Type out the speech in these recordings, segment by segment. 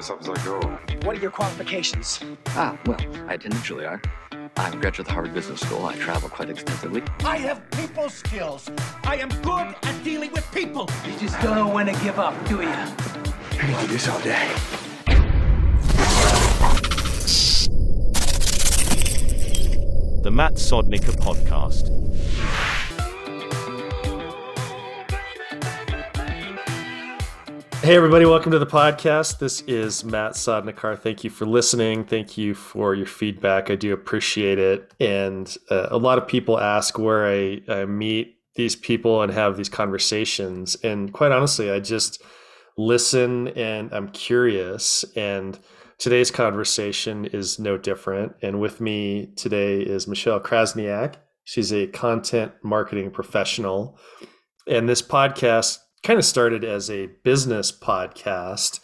this up as I go. What are your qualifications? Ah, well, I attended Juilliard. I'm a graduate of the Harvard Business School. I travel quite extensively. I have people skills. I am good at dealing with people. You just don't know when to give up, do you? I can do this all day. The Matt Sodnica Podcast. Hey, everybody, welcome to the podcast. This is Matt Sodnikar. Thank you for listening. Thank you for your feedback. I do appreciate it. And uh, a lot of people ask where I, I meet these people and have these conversations. And quite honestly, I just listen and I'm curious. And today's conversation is no different. And with me today is Michelle Krasnyiak. She's a content marketing professional. And this podcast kind of started as a business podcast.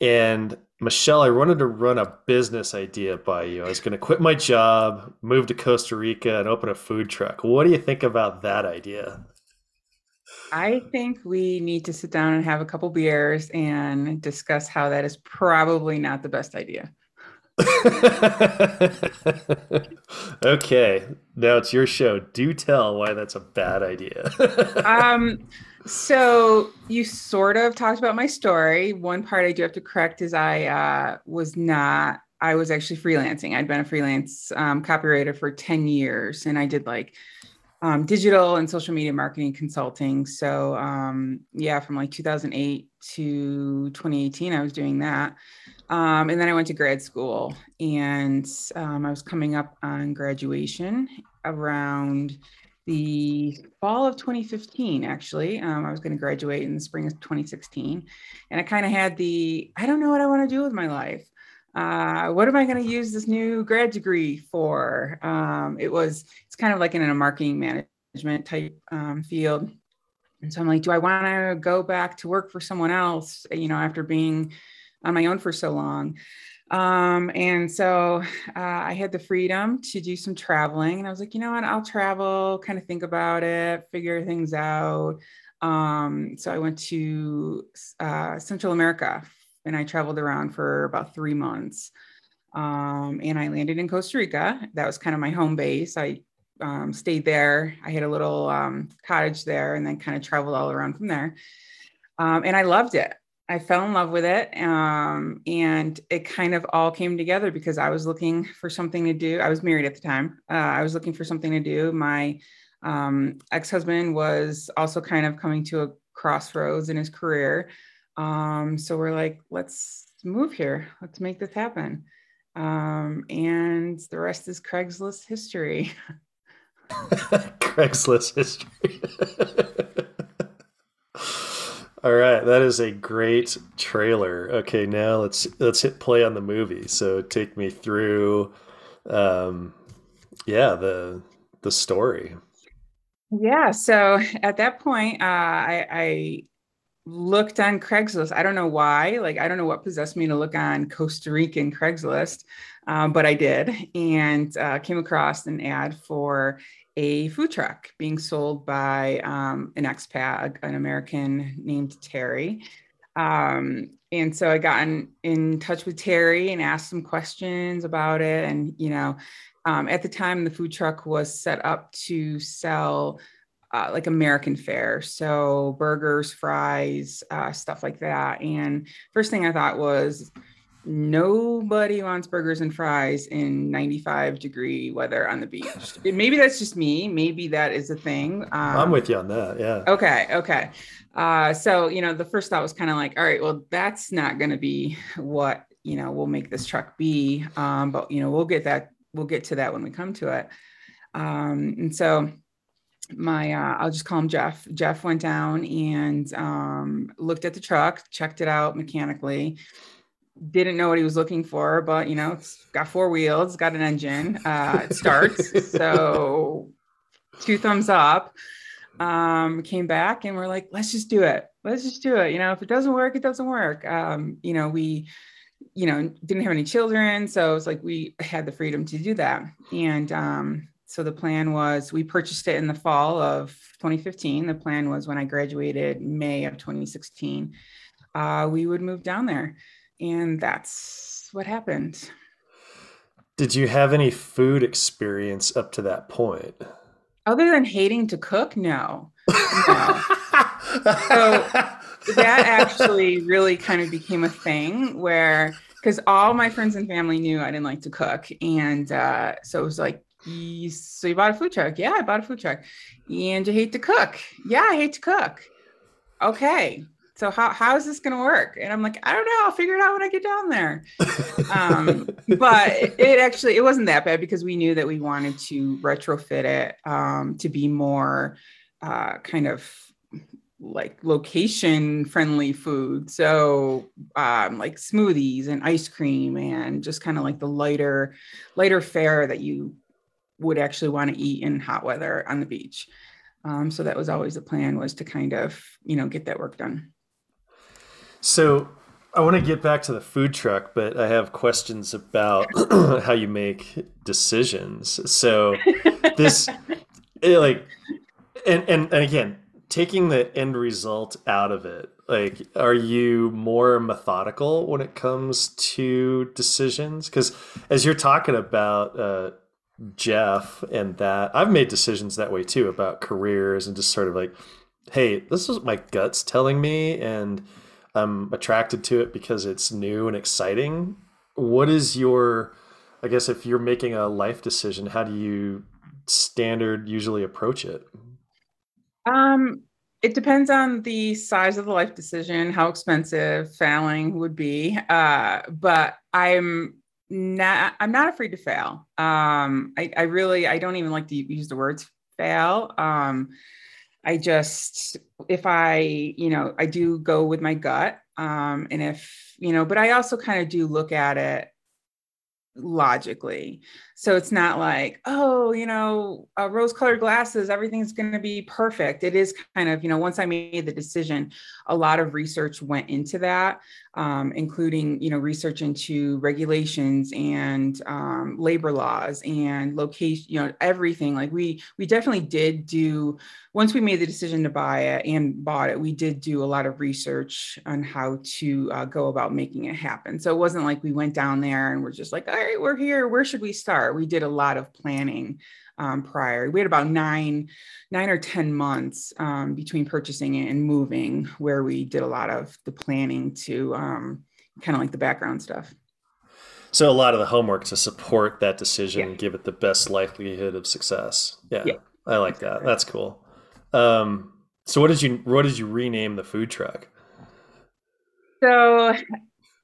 And Michelle, I wanted to run a business idea by you. I was going to quit my job, move to Costa Rica, and open a food truck. What do you think about that idea? I think we need to sit down and have a couple beers and discuss how that is probably not the best idea. okay, now it's your show. Do tell why that's a bad idea. um, so you sort of talked about my story. One part I do have to correct is I uh, was not. I was actually freelancing. I'd been a freelance um, copywriter for ten years, and I did like um, digital and social media marketing consulting. So um, yeah, from like 2008 to 2018, I was doing that. Um, and then I went to grad school, and um, I was coming up on graduation around the fall of 2015 actually. Um, i was going to graduate in the spring of 2016 and i kind of had the i don't know what i want to do with my life. Uh, what am i going to use this new grad degree for? Um, it was it's kind of like in a marketing management type um, field. And so i'm like do i want to go back to work for someone else you know after being on my own for so long um, and so uh, I had the freedom to do some traveling. And I was like, you know what? I'll travel, kind of think about it, figure things out. Um, so I went to uh, Central America and I traveled around for about three months. Um, and I landed in Costa Rica. That was kind of my home base. I um, stayed there. I had a little um, cottage there and then kind of traveled all around from there. Um, and I loved it. I fell in love with it. Um, and it kind of all came together because I was looking for something to do. I was married at the time. Uh, I was looking for something to do. My um, ex husband was also kind of coming to a crossroads in his career. Um, so we're like, let's move here. Let's make this happen. Um, and the rest is Craigslist history. Craigslist history. All right, that is a great trailer. Okay, now let's let's hit play on the movie. So take me through, um, yeah the the story. Yeah. So at that point, uh, I, I looked on Craigslist. I don't know why. Like I don't know what possessed me to look on Costa Rican Craigslist, um, but I did, and uh, came across an ad for a food truck being sold by um, an expat, an American named Terry. Um, and so I got in, in, touch with Terry and asked some questions about it. And, you know, um, at the time, the food truck was set up to sell uh, like American fare. So burgers, fries, uh, stuff like that. And first thing I thought was, nobody wants burgers and fries in 95 degree weather on the beach. Maybe that's just me. Maybe that is a thing. Um, I'm with you on that. Yeah. Okay. Okay. Uh, so, you know, the first thought was kind of like, all right, well, that's not going to be what, you know, we'll make this truck be. Um, but, you know, we'll get that, we'll get to that when we come to it. Um, and so, my uh, I'll just call him Jeff. Jeff went down and um, looked at the truck, checked it out mechanically, didn't know what he was looking for, but you know, it's got four wheels, got an engine, uh, it starts. so two thumbs up. Um, came back and we're like, let's just do it. Let's just do it. You know, if it doesn't work, it doesn't work. Um, you know, we, you know, didn't have any children. So it's like we had the freedom to do that. And um, so the plan was we purchased it in the fall of 2015. The plan was when I graduated May of 2016, uh, we would move down there and that's what happened. Did you have any food experience up to that point? Other than hating to cook, no. no. so that actually really kind of became a thing where because all my friends and family knew I didn't like to cook, and uh, so it was like, so you bought a food truck? Yeah, I bought a food truck. And you hate to cook? Yeah, I hate to cook. Okay, so how, how is this going to work? And i'm like i don't know. I'll figure it out when i get down there. Um, but it actually it wasn't that bad because we knew that we wanted to retrofit it um, to be more uh, kind of like location friendly food. So um, like smoothies and ice cream and just kind of like the lighter lighter fare that you would actually want to eat in hot weather on the beach. Um, so that was always the plan was to kind of you know get that work done so I want to get back to the food truck, but I have questions about how you make decisions. So this, it, like, and, and and again, taking the end result out of it, like, are you more methodical when it comes to decisions? Because as you're talking about uh, Jeff and that, I've made decisions that way too about careers and just sort of like, hey, this is what my gut's telling me, and I'm attracted to it because it's new and exciting. What is your, I guess, if you're making a life decision, how do you standard usually approach it? Um, it depends on the size of the life decision, how expensive failing would be. Uh, but I'm not, I'm not afraid to fail. Um, I, I really, I don't even like to use the words fail. Um, I just, if I, you know, I do go with my gut. Um, and if, you know, but I also kind of do look at it logically. So it's not like, oh, you know, uh, rose colored glasses, everything's going to be perfect. It is kind of, you know, once I made the decision, a lot of research went into that, um, including, you know, research into regulations and um, labor laws and location, you know, everything. Like we, we definitely did do, once we made the decision to buy it and bought it, we did do a lot of research on how to uh, go about making it happen. So it wasn't like we went down there and we're just like, all right, we're here. Where should we start? We did a lot of planning um, prior. We had about nine, nine or ten months um, between purchasing and moving, where we did a lot of the planning to um, kind of like the background stuff. So a lot of the homework to support that decision, yeah. give it the best likelihood of success. Yeah, yeah. I like that. That's cool. Um, so what did you what did you rename the food truck? So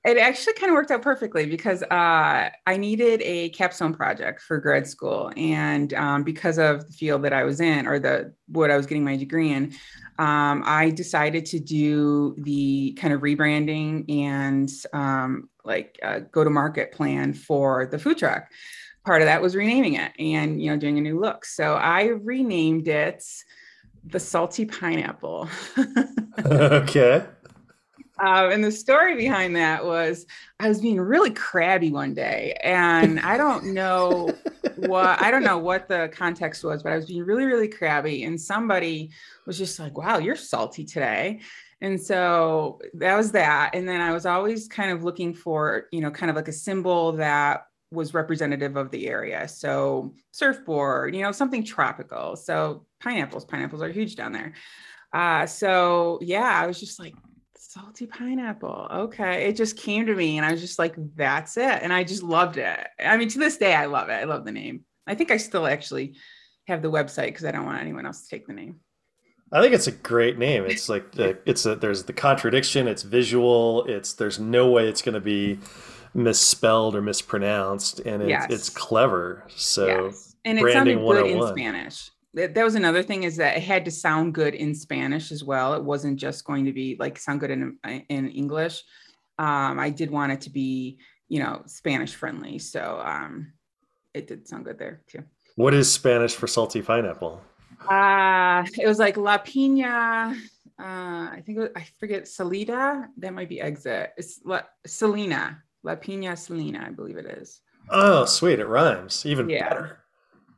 it actually kind of worked out perfectly because uh, I needed a capstone project for grad school, and um, because of the field that I was in or the what I was getting my degree in, um, I decided to do the kind of rebranding and um, like uh, go to market plan for the food truck. Part of that was renaming it and you know doing a new look. So I renamed it the Salty Pineapple. okay. Um, and the story behind that was I was being really crabby one day, and I don't know what I don't know what the context was, but I was being really, really crabby, and somebody was just like, "Wow, you're salty today." And so that was that. And then I was always kind of looking for, you know, kind of like a symbol that was representative of the area. So surfboard, you know, something tropical. So pineapples, pineapples are huge down there. Uh, so yeah, I was just like, salty pineapple. Okay. It just came to me and I was just like, that's it. And I just loved it. I mean, to this day, I love it. I love the name. I think I still actually have the website because I don't want anyone else to take the name. I think it's a great name. It's like the, it's a, there's the contradiction. It's visual. It's there's no way it's going to be misspelled or mispronounced, and it's, yes. it's clever. So yes. and it sounded good in oh Spanish that was another thing is that it had to sound good in Spanish as well. It wasn't just going to be like sound good in in English. Um, I did want it to be, you know, Spanish friendly. So um, it did sound good there too. What is Spanish for salty pineapple? Uh, it was like La Pina. Uh, I think was, I forget Salida. That might be exit. It's La Selena. La Pina Salina, I believe it is. Oh, sweet! It rhymes. Even yeah. better.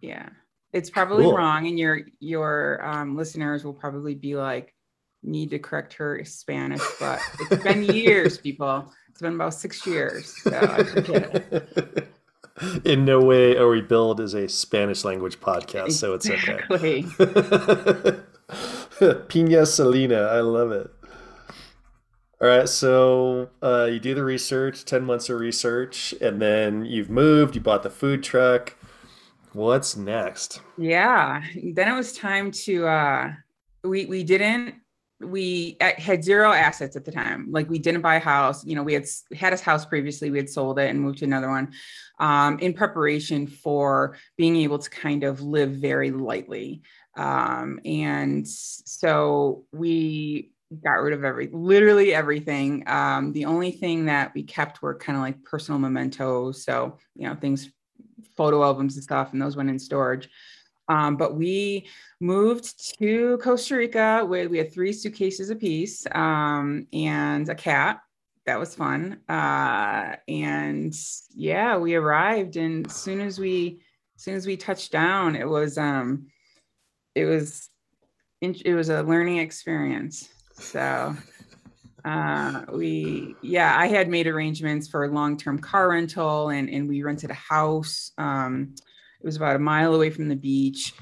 Yeah. It's probably cool. wrong, and your your um, listeners will probably be like, need to correct her Spanish, but it's been years, people. It's been about six years. So I. In no way are we is a Spanish language podcast, so it's okay. Pina Salina, I love it. All right, so uh, you do the research, 10 months of research, and then you've moved, you bought the food truck. What's next? Yeah. Then it was time to uh we we didn't we had zero assets at the time. Like we didn't buy a house. You know, we had had a house previously. We had sold it and moved to another one, um, in preparation for being able to kind of live very lightly. Um, and so we got rid of every literally everything. Um, the only thing that we kept were kind of like personal mementos. So you know, things, photo albums and stuff, and those went in storage. Um, but we moved to Costa Rica with we had three suitcases apiece um, and a cat. That was fun. Uh, and yeah, we arrived, and as soon as we as soon as we touched down, it was um, it was it was a learning experience. So uh, we yeah, I had made arrangements for long term car rental, and and we rented a house. Um, it was about a mile away from the beach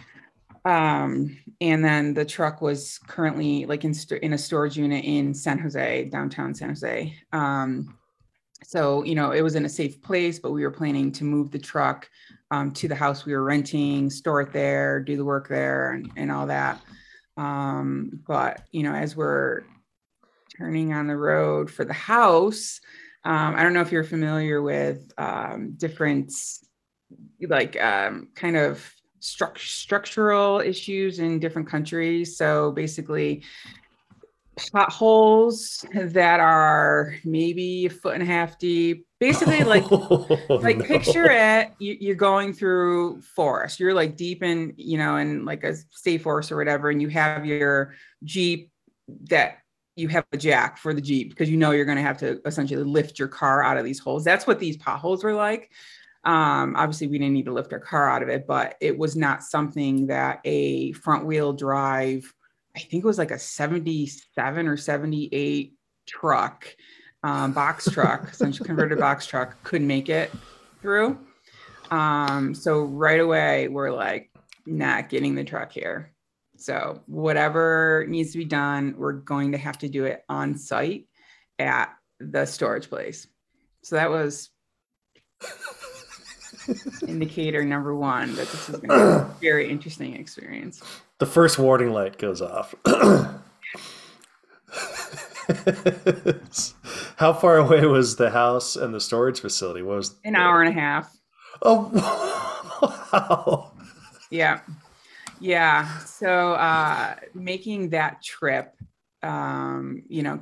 um and then the truck was currently like in, st- in a storage unit in san jose downtown san jose um so you know it was in a safe place but we were planning to move the truck um, to the house we were renting store it there do the work there and, and all that um but you know as we're turning on the road for the house um, i don't know if you're familiar with um, different like um, kind of struct- structural issues in different countries. So basically, potholes that are maybe a foot and a half deep. Basically, like like Oh, no. picture it you, you're going through forest you're like deep in you know in like a state forest or whatever and you have your jeep that you have a jack for the jeep because you know you're going to have to essentially lift your car out of these holes that's what these potholes were like um, obviously we didn't need to lift our car out of it but it was not something that a front wheel drive i think it was like a 77 or 78 truck um, box truck, essentially converted box truck, could make it through. Um, so right away, we're like, not getting the truck here. So whatever needs to be done, we're going to have to do it on site at the storage place. So that was indicator number one that this is going to be a very interesting experience. the first warning light goes off. How far away was the house and the storage facility? What was An hour and a half. Oh, wow. Yeah. Yeah. So uh making that trip um, you know,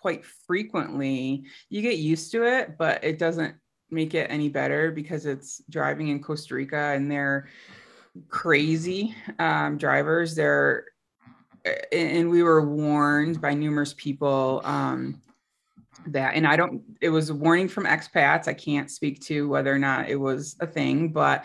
quite frequently, you get used to it, but it doesn't make it any better because it's driving in Costa Rica and they're crazy um drivers. They're and we were warned by numerous people um that and i don't it was a warning from expats i can't speak to whether or not it was a thing but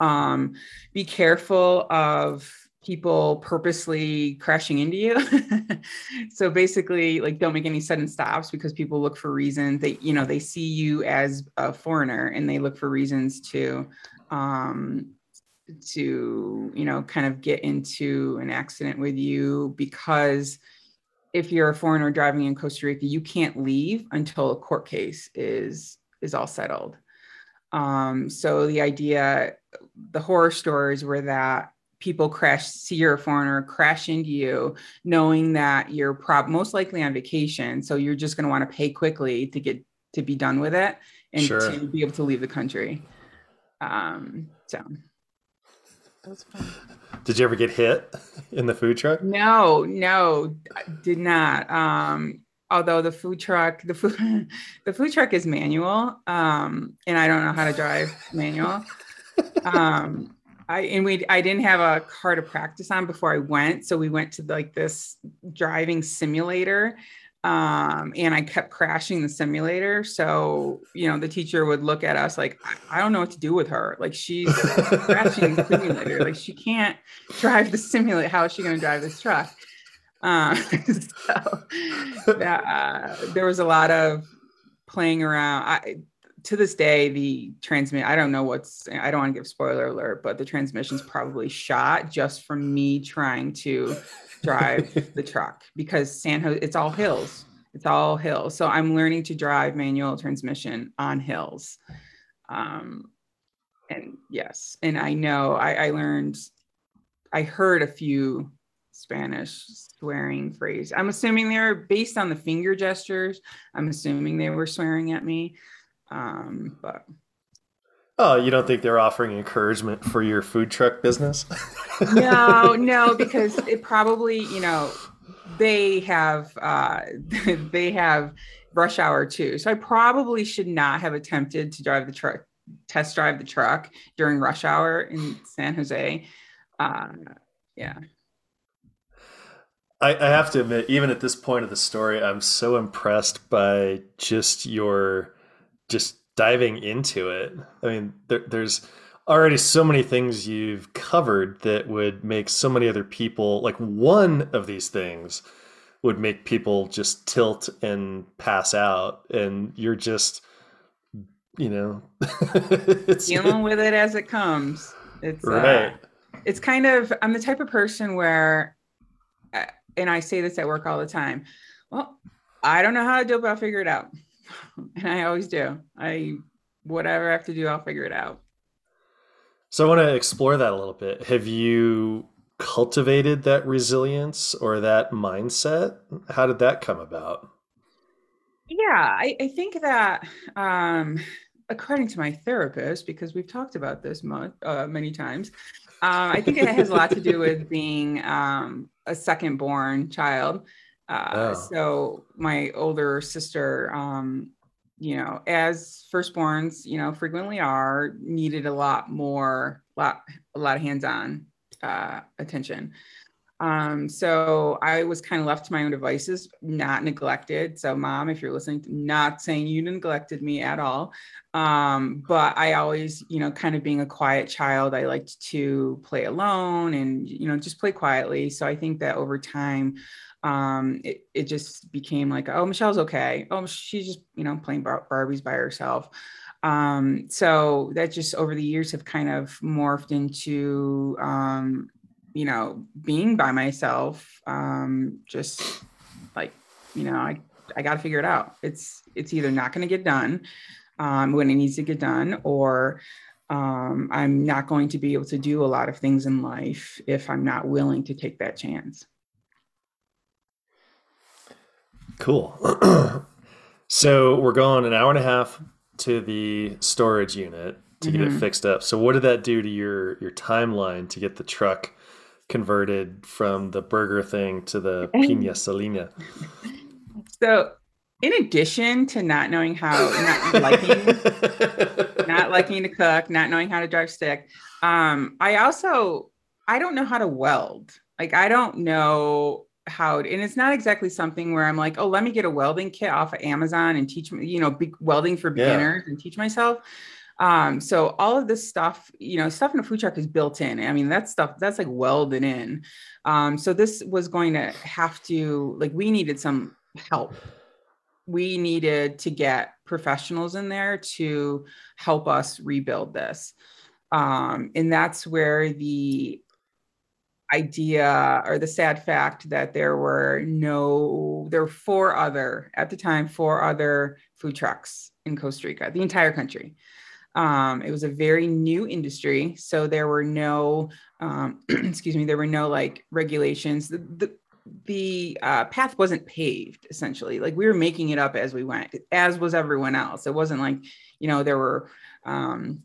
um be careful of people purposely crashing into you so basically like don't make any sudden stops because people look for reasons they you know they see you as a foreigner and they look for reasons to um to you know kind of get into an accident with you because if you're a foreigner driving in Costa Rica, you can't leave until a court case is is all settled. Um, so the idea, the horror stories were that people crash, see you're a foreigner, crash into you, knowing that you're prob most likely on vacation. So you're just going to want to pay quickly to get to be done with it and Sure. to be able to leave the country. Um, so that was fun. Did you ever get hit in the food truck? No, no, I did not. Um, although the food truck, the food, the food truck is manual, um, and I don't know how to drive manual. Um, I and we, I didn't have a car to practice on before I went, so we went to like this driving simulator. Um, and I kept crashing the simulator. So, you know, the teacher would look at us like, I, don't know what to do with her. Like she's crashing the simulator. Like she can't drive the simulator. How is she going to drive this truck? Uh, so that, uh, there was a lot of playing around. I, to this day, the transmit, I don't know what's, I don't want to give spoiler alert, but the transmission's probably shot just from me trying to drive the truck because San Jose, it's all hills. It's all hills. So I'm learning to drive manual transmission on hills. Um, and yes, and I know I, I learned, I heard a few Spanish swearing phrase. I'm assuming they're based on the finger gestures. I'm assuming they were swearing at me. Um, but Oh, you don't think they're offering encouragement for your food truck business? no, no, because it probably, you know, they have uh they have rush hour too. So I probably should not have attempted to drive the truck test drive the truck during rush hour in San Jose. Uh, yeah. I, I have to admit, even at this point of the story, I'm so impressed by just your just diving into it. I mean, there, there's already so many things you've covered that would make so many other people like one of these things would make people just tilt and pass out and you're just you know dealing with it as it comes it's uh, right uh, it's kind of i'm the type of person where uh, and i say this at work all the time well i don't know how to do it but i'll figure it out and i always do. I whatever i have to do i'll figure it out. So i want to explore that a little bit. Have you cultivated that resilience or that mindset? How did that come about? Yeah i, I think that um according to my therapist, because we've talked about this mo- uh, many times, uh, I think it has a lot to do with being um, a second born child. Uh, oh. So my older sister, um, you know, as firstborns, you know, frequently are needed a lot more, lot, a lot of hands-on uh, attention. Um, so I was kind of left to my own devices, not neglected. So, mom, if you're listening, not saying you neglected me at all. Um, but I always, you know, kind of being a quiet child, I liked to play alone and, you know, just play quietly. So I think that over time, um, it, it just became like, oh, Michelle's okay. Oh, she's just, you know, playing bar- Barbies by herself. Um, so that just over the years have kind of morphed into um, you know, being by myself, um, just like, you know, I, I got to figure it out. It's, it's either not going to get done um, when it needs to get done, or um, I'm not going to be able to do a lot of things in life if I'm not willing to take that chance. Cool. so we're going an hour and a half to the storage unit to mm-hmm. get it mm-hmm. fixed up. So what did that do to your your timeline to get the truck converted from the burger thing to the pina salina. So, in addition to not knowing how, not liking, not liking to cook, not knowing how to drive stick, um, I also I don't know how to weld. Like I don't know how, and it's not exactly something where I'm like, oh, let me get a welding kit off of Amazon and teach me, you know, be- welding for beginners yeah. and teach myself. Um, so all of this stuff, you know, stuff in a food truck is built in. I mean, that stuff that's like welded in. Um, so this was going to have to like we needed some help. We needed to get professionals in there to help us rebuild this. Um, and that's where the idea or the sad fact that there were no there were four other at the time four other food trucks in costa rica the entire country um, it was a very new industry, so there were no, um, excuse me, there were no like regulations. The the, the uh, path wasn't paved essentially. Like we were making it up as we went, as was everyone else. It wasn't like you know there were. Um,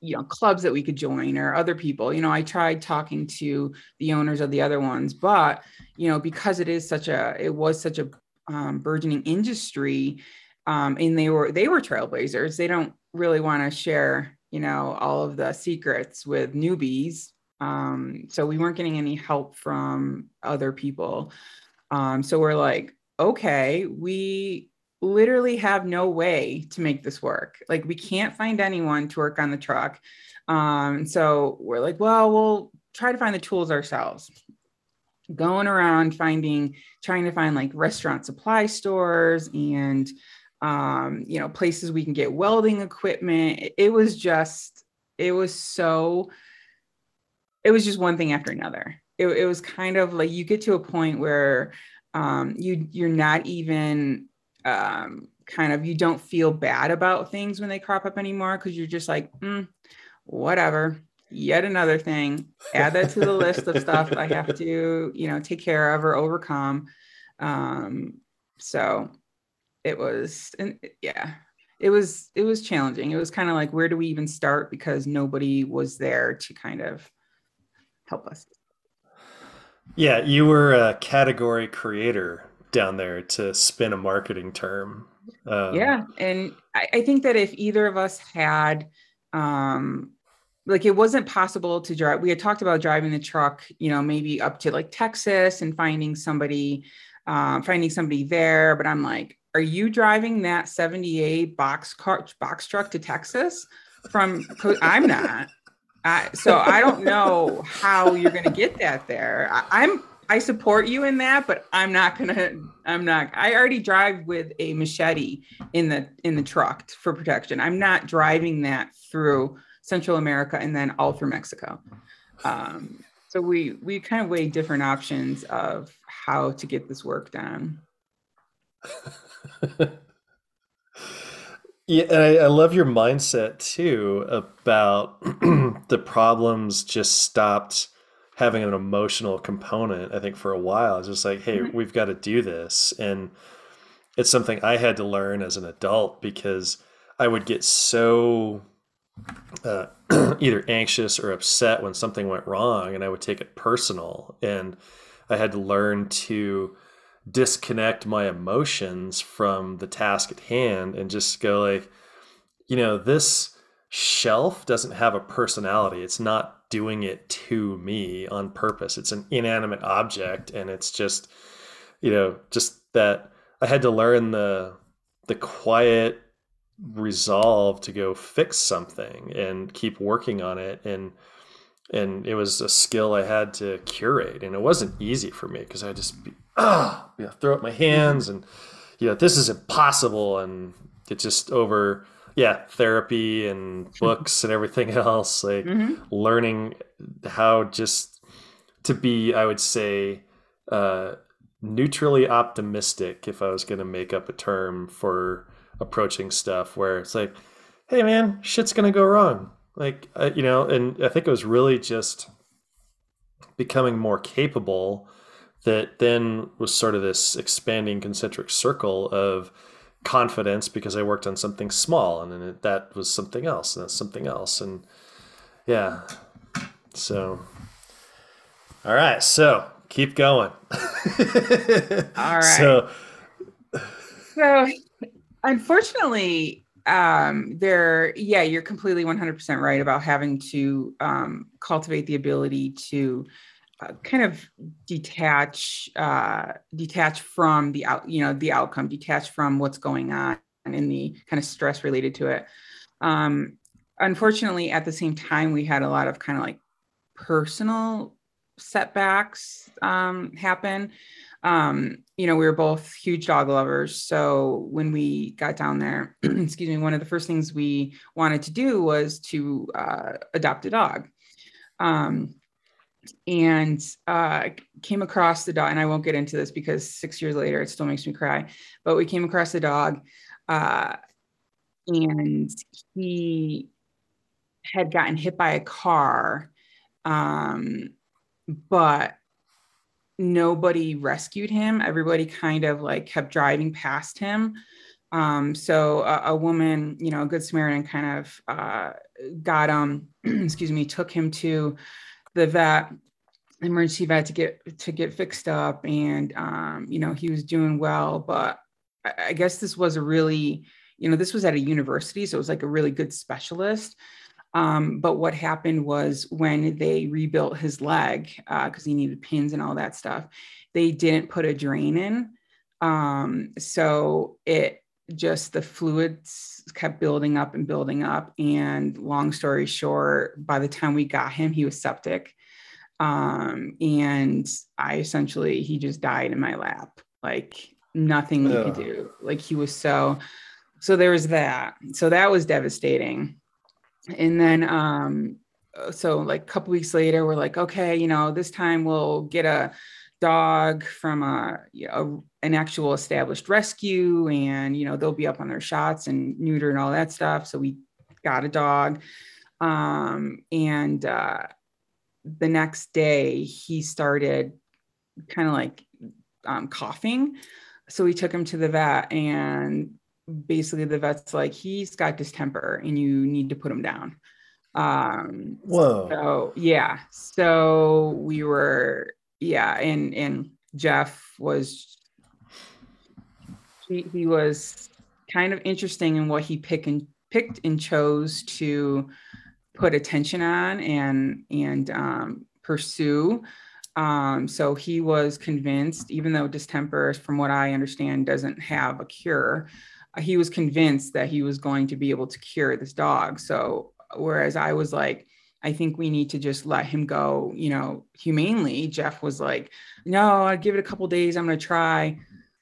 you know clubs that we could join or other people you know i tried talking to the owners of the other ones but you know because it is such a it was such a um, burgeoning industry um, and they were they were trailblazers they don't really want to share, you know, all of the secrets with newbies. Um, so we weren't getting any help from other people. Um, so we're like, okay, we literally have no way to make this work. Like we can't find anyone to work on the truck. Um, so we're like, well, we'll try to find the tools ourselves. going around finding trying to find like restaurant supply stores and um, you know places we can get welding equipment it was just it was so it was just one thing after another it, it was kind of like you get to a point where um, you you're not even um, kind of you don't feel bad about things when they crop up anymore because you're just like mm, whatever yet another thing add that to the list of stuff i have to you know take care of or overcome. Um, so it was and yeah it was it was challenging. It was kind of like where do we even start? Because nobody was there to kind of help us. Yeah you were a category creator down there to spin a marketing term um, yeah and I, I think that if either of us had um like it wasn't possible to drive we had talked about driving the truck you know maybe up to like texas and finding somebody um, finding somebody there but i'm like are you driving that 78 box car box truck to Texas from I'm not. I, so I don't know how you're going to get that there. I, I'm I support you in that, but I'm not gonna. I'm not. I already drive with a machete in the in the truck for protection. I'm not driving that through Central America and then all through Mexico. Um, so we we kind of weigh different options of how to get this work done. yeah, and I, I, love your mindset too about the problems just stopped having an emotional component. I think for a while, it's just like, hey, mm-hmm. we've got to do this, and it's something I had to learn as an adult because I would get so uh, either anxious or upset when something went wrong, and I would take it personal, and I had to learn to disconnect my emotions from the task at hand and just go like you know this shelf doesn't have a personality. It's not doing it to me on purpose. It's an inanimate object and it's just you know just that i had to learn the the quiet resolve to go fix something and keep working on it. And and it was a skill I had to curate, and it wasn't easy for me because I just be, ah, you know, throw up my hands and you know this is impossible, and it's just over yeah therapy and books and everything else like mm-hmm. learning how just to be I would say uh, neutrally optimistic if I was going to make up a term for approaching stuff where it's like hey man shit's going to go wrong like uh, you know and i think it was really just becoming more capable that then was sort of this expanding concentric circle of confidence because i worked on something small and then it, that was something else and that's something else and yeah. So all right so keep going. All right. So so unfortunately um there yeah you're completely 100% right about having to um, cultivate the ability to kind of detach uh, detach from the out you know the outcome detach from what's going on and the kind of stress related to it um unfortunately at the same time we had a lot of kind of like personal setbacks um happen um, you know, we were both huge dog lovers. So when we got down there, excuse me, one of the first things we wanted to do was to uh, adopt a dog. Um, and uh, came across the dog, and I won't get into this because six years later it still makes me cry. But we came across the dog, uh, and he had gotten hit by a car, um, but nobody rescued him. Everybody kind of like kept driving past him. Um, so a, a, woman, you know, a good Samaritan kind of uh, got him, excuse me, took him to the vet, emergency vet to get to get fixed up, and um, you know he was doing well. But I, I guess this was a really, you know, this was at a university, so it was like a really good specialist. Um, but what happened was when they rebuilt his leg, because uh, he needed pins and all that stuff, they didn't put a drain in. Um, so it just the fluids kept building up and building up. And long story short, by the time we got him, he was septic. Um, and I essentially, he just died in my lap. Like nothing we could do. Like he was so, so there was that. So that was devastating. And then, um, so like a couple weeks later, we're like, okay, you know, this time we'll get a dog from a, know, an actual established rescue and, you know, they'll be up on their shots and neuter and all that stuff. So we got a dog. Um, and, uh, the next day he started kind of like um, coughing. So we took him to the vet, and basically the vet's like, he's got distemper, and you need to put him down. Um, Whoa. so yeah, so we were yeah, and and Jeff was he, he was kind of interesting in what he picked and picked and chose to put attention on and and um, pursue. Um, so he was convinced, even though distemper, from what I understand, doesn't have a cure, he was convinced that he was going to be able to cure this dog. So whereas I was like, I think we need to just let him go, you know, humanely. Jeff was like, no, I'd give it a couple days. I'm going to try.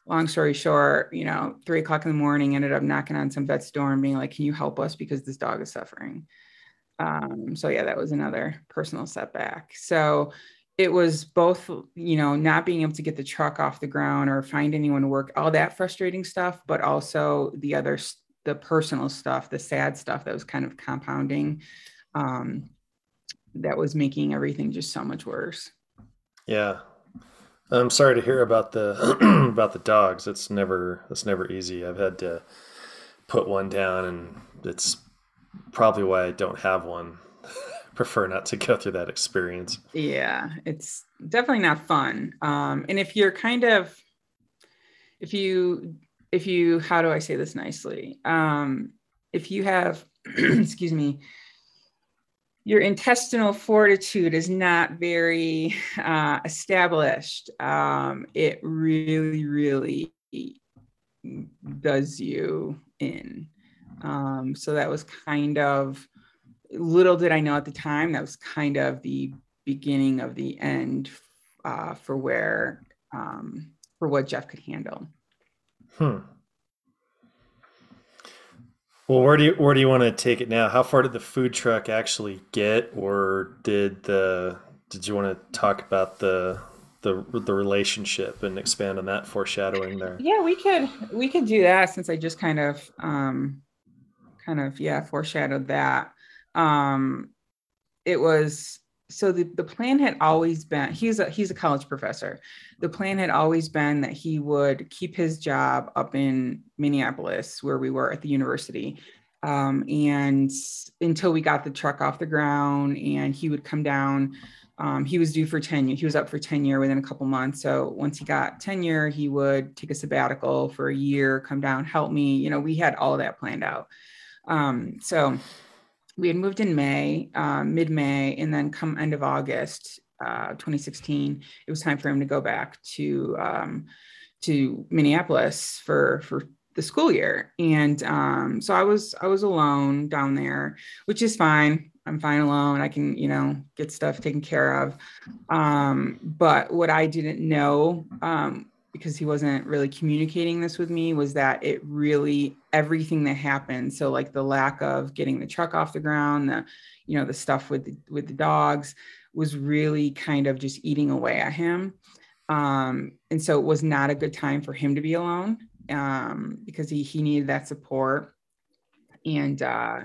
Long story short, you know, three o'clock in the morning, ended up knocking on some vet's door and being like, can you help us because this dog is suffering. Um, so yeah, that was another personal setback. So it was both, you know, not being able to get the truck off the ground or find anyone to work, all that frustrating stuff, but also the other, the personal stuff, the sad stuff that was kind of compounding. Um, that was making everything just so much worse. Yeah. I'm sorry to hear about the about the dogs. It's never it's never easy. I've had to put one down and it's probably why I don't have one. Prefer not to go through that experience. Yeah, it's definitely not fun. Um, and if you're kind of, if you, if you, how do I say this nicely? Um, if you have, excuse me, your intestinal fortitude is not very uh, established, um, it really, really does you in. Um, so that was kind of little did I know at the time that was kind of the beginning of the end uh, for where um, for what Jeff could handle. Hmm. Well, where do you where do you want to take it now? How far did the food truck actually get, or did the did you want to talk about the the the relationship and expand on that foreshadowing there? Yeah, we could we could do that since I just kind of um, kind of yeah foreshadowed that. Um, it was so the, the plan had always been he's a he's a college professor. The plan had always been that he would keep his job up in minneapolis where we were at the university. Um, and until we got the truck off the ground and he would come down um, he was due for tenure he was up for tenure within a couple months. So once he got tenure he would take a sabbatical for a year come down help me. You know we had all that planned out. Um, so we had moved in May, um, mid May, and then come end of August, uh, 2016, it was time for him to go back to um, to Minneapolis for for the school year. And um, so I was I was alone down there, which is fine. I'm fine alone. I can you know get stuff taken care of. Um, but what I didn't know um, because he wasn't really communicating this with me was that it really everything that happened so like the lack of getting the truck off the ground the you know the stuff with the, with the dogs was really kind of just eating away at him. Um, and so it was not a good time for him to be alone um, because he he needed that support. And uh,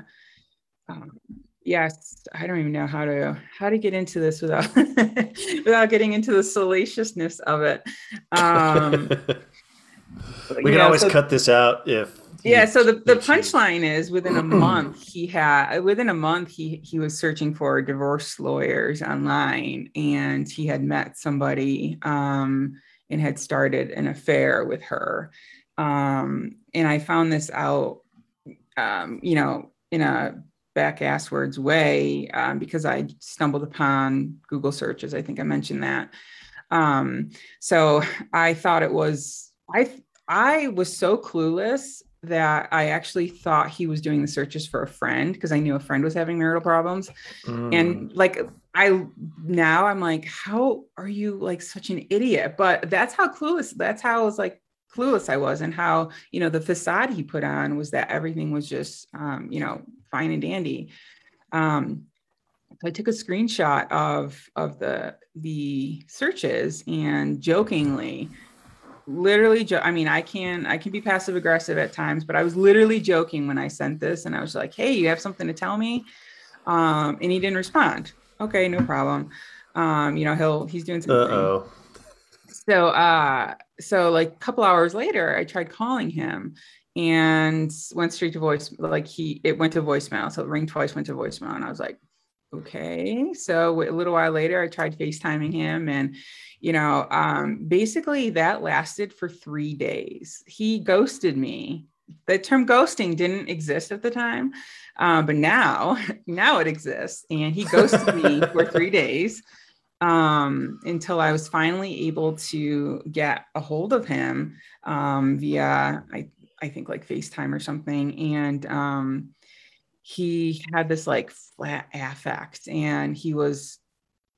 um, yes i don't even know how to how to get into this without without getting into the salaciousness of it. Um we can yeah, always so- cut this out if yeah so the, the punchline is within a month he had within a month he he was searching for divorce lawyers online and he had met somebody um and had started an affair with her. Um and i found this out um you know in a back asswards way um, because i stumbled upon google searches i think i mentioned that um so i thought it was i I was so clueless that I actually thought he was doing the searches for a friend because I knew a friend was having marital problems. Mm. And like I now I'm like, how are you like such an idiot? But that's how clueless, that's how I was like clueless I was, and how, you know, the facade he put on was that everything was just, um, you know, fine and dandy. Um, I took a screenshot of of the the searches and jokingly literally jo- i mean i can i can be passive aggressive at times but i was literally joking when i sent this and i was like hey you have something to tell me um and he didn't respond okay no problem um you know he'll he's doing something Uh-oh. so uh so like a couple hours later i tried calling him and went straight to voice like he it went to voicemail. So it rang twice went to voicemail and i was like okay. So a little while later i tried facetiming him and you know um basically that lasted for three days. He ghosted me. The term ghosting didn't exist at the time uh, but now now it exists. And he ghosted me for three days um, until I was finally able to get a hold of him um, via, I, I think like FaceTime or something. And um, he had this like flat affect and he was,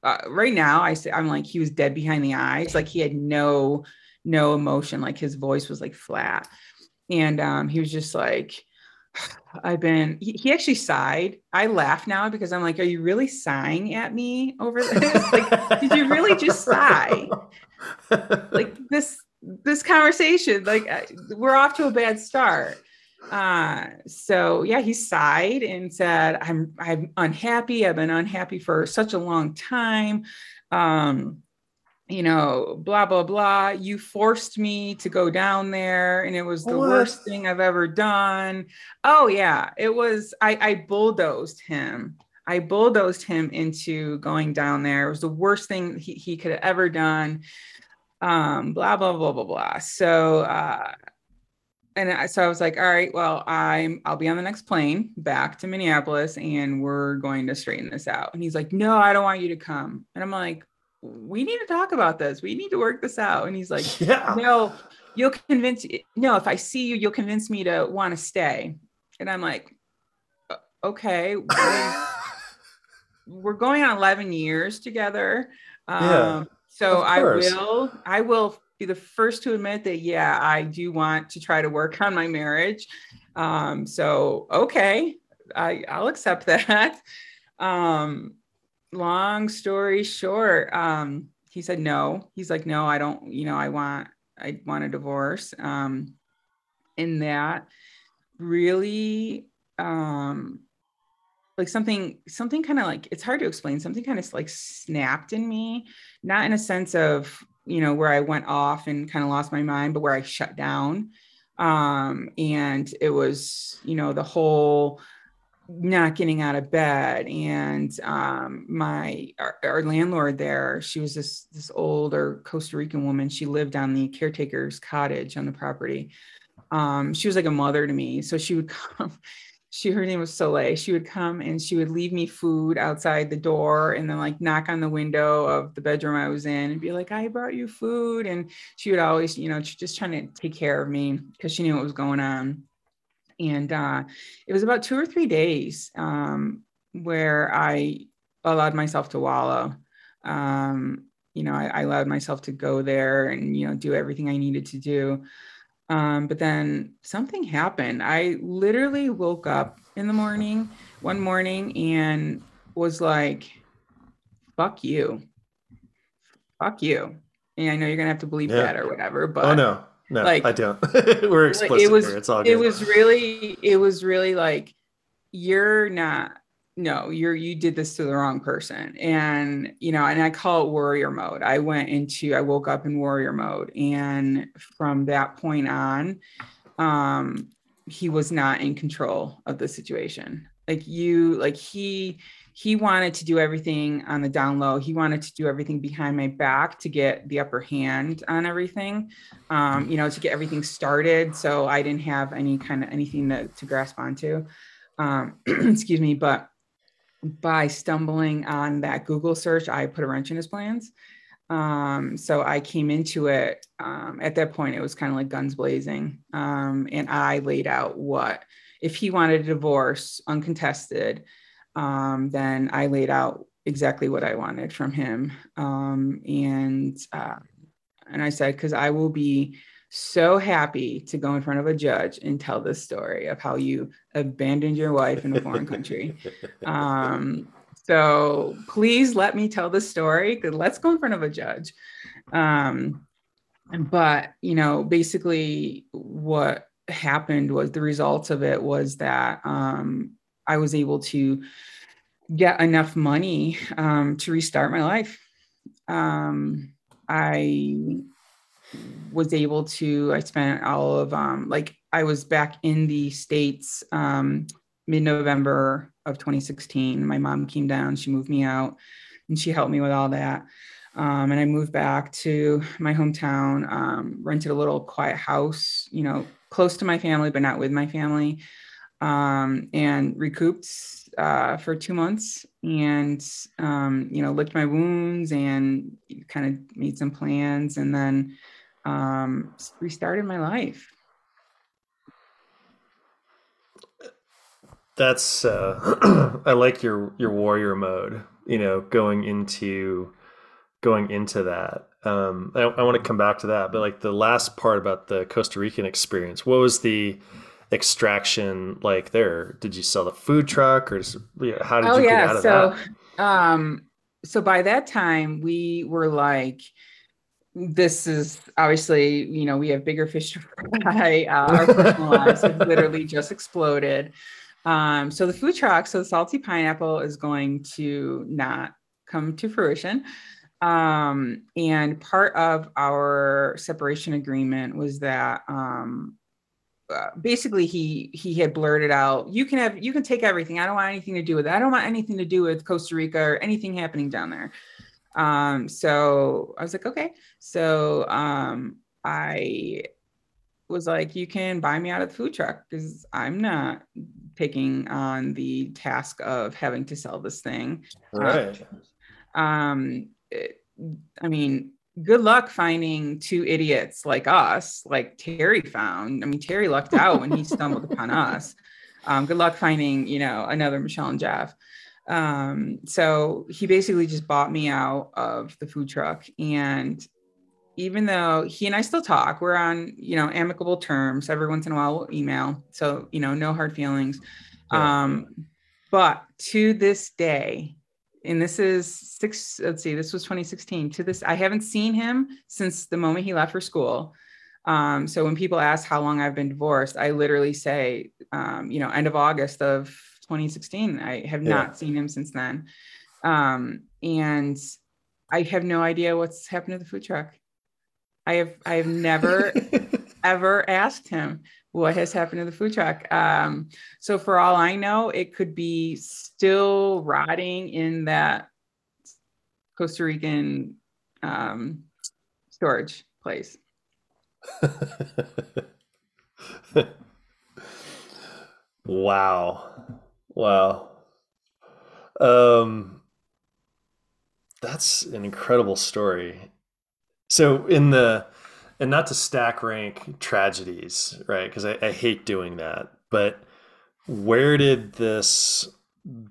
uh, right now I say, I'm like, he was dead behind the eyes. Like he had no, no emotion. Like his voice was like flat. And um, he was just like, I've been, he, he actually sighed. I laugh now because I'm like, are you really sighing at me over this? like, did you really just sigh? Like this, this conversation, like we're off to a bad start. Uh, so yeah, he sighed and said, I'm, I'm unhappy. I've been unhappy for such a long time. Um, you know, blah, blah, blah. You forced me to go down there and it was the What? worst thing I've ever done. Oh, yeah. It was, I, I bulldozed him. I bulldozed him into going down there. It was the worst thing he, he could have ever done. Um, blah, blah, blah, blah, blah. So, uh, and I, so I was like, all right, well, I'm I'll be on the next plane back to Minneapolis and we're going to straighten this out. And he's like, no, I don't want you to come. And I'm like, we need to talk about this. We need to work this out. And he's like, yeah. no, you'll convince no, if I see you, you'll convince me to want to stay. And I'm like, "Uh, okay. we're- We're going on 11 years together. Um, Yeah, so I will, I will be the first to admit that, yeah, I do want to try to work on my marriage. Um, so, okay, I, I'll accept that. Um, long story short, um, he said no. He's like, no, I don't, you know, I want, I want a divorce. Um, and that really, um, like something, something kind of like, it's hard to explain, something kind of like snapped in me, not in a sense of, you know, where I went off and kind of lost my mind, but where I shut down. Um, and it was, you know, the whole, not getting out of bed and um my our, our landlord there she was this this older costa rican woman. She lived on the caretaker's cottage on the property. Um she was like a mother to me. So she would come she her name was soleil she would come and she would leave me food outside the door and then like knock on the window of the bedroom i was in and be like i brought you food and she would always you know just trying to take care of me because she knew what was going on and uh, it was about two or three days um, where I allowed myself to wallow. Um, you know, I, I allowed myself to go there and you know do everything I needed to do. Um, but then something happened. I literally woke up in the morning one morning and was like, "Fuck you, fuck you." And I know you're gonna have to believe Yeah. that or whatever, but oh no, no, like- I don't. We're explicit it was here. It's all good. it was really it was really like you're not no you're you did this to the wrong person and you know and i call it warrior mode i went into i woke up in warrior mode and from that point on um he was not in control of the situation like you like he he wanted to do everything on the down low he wanted to do everything behind my back to get the upper hand on everything um, you know, to get everything started. So I didn't have any kind of anything to, to grasp onto. Um, excuse me, but by stumbling on that Google search, I put a wrench in his plans. Um, so I came into it um, at that point, it was kind of like guns blazing. Um, and I laid out what if he wanted a divorce uncontested, um, then I laid out exactly what I wanted from him. Um, and uh, and I said, because I will be so happy to go in front of a judge and tell this story of how you abandoned your wife in a foreign country. Um, so please let me tell the story. Let's go in front of a judge. Um, but you know, basically, what happened was the results of it was that um, I was able to get enough money um, to restart my life. Um, I was able to, I spent all of, um, like, I was back in the States um, mid November of 2016. My mom came down, she moved me out, and she helped me with all that. Um, and I moved back to my hometown, um, rented a little quiet house, you know, close to my family, but not with my family, um, and recouped uh, for two months and, um, you know, licked my wounds and kind of made some plans and then um, restarted my life. That's uh, I like your your warrior mode. You know, going into going into that. Um, I, I want to come back to that, but like the last part about the Costa Rican experience, what was the extraction like there? Did you sell the food truck, or just, how did oh, you yeah. get out of so, that? Um, so by that time, we were like, this is obviously, you know, we have bigger fish to fry. Uh, our personal lives have literally just exploded. Um, so the food truck, so the salty pineapple is going to not come to fruition. Um, and part of our separation agreement was that um, uh, basically he he had blurted out, "You can have you can take everything. I don't want anything to do with it. I don't want anything to do with Costa Rica or anything happening down there." Um, so I was like, "Okay." So um, I was like, "You can buy me out of the food truck because I'm not taking on the task of having to sell this thing." Right. Um, it, I mean, good luck finding two idiots like us, like Terry found. I mean, Terry lucked out when he stumbled upon us. Um, good luck finding, you know, another Michelle and Jeff. Um, so he basically just bought me out of the food truck. And even though he and I still talk, we're on, you know, amicable terms. Every once in a while we'll email. So, you know, no hard feelings. Yeah. Um, but to this day, and this is six let's see this was 2016 to this i haven't seen him since the moment he left for school um, so when people ask how long i've been divorced i literally say um, you know end of august of 2016 i have Yeah. not seen him since then um, and i have no idea what's happened to the food truck i have i have never ever asked him what has happened to the food truck. Um, so for all I know, it could be still rotting in that Costa Rican um, storage place. wow. Wow. Um that's an incredible story. So in the and not to stack rank tragedies, right? Because I, I hate doing that. But where did this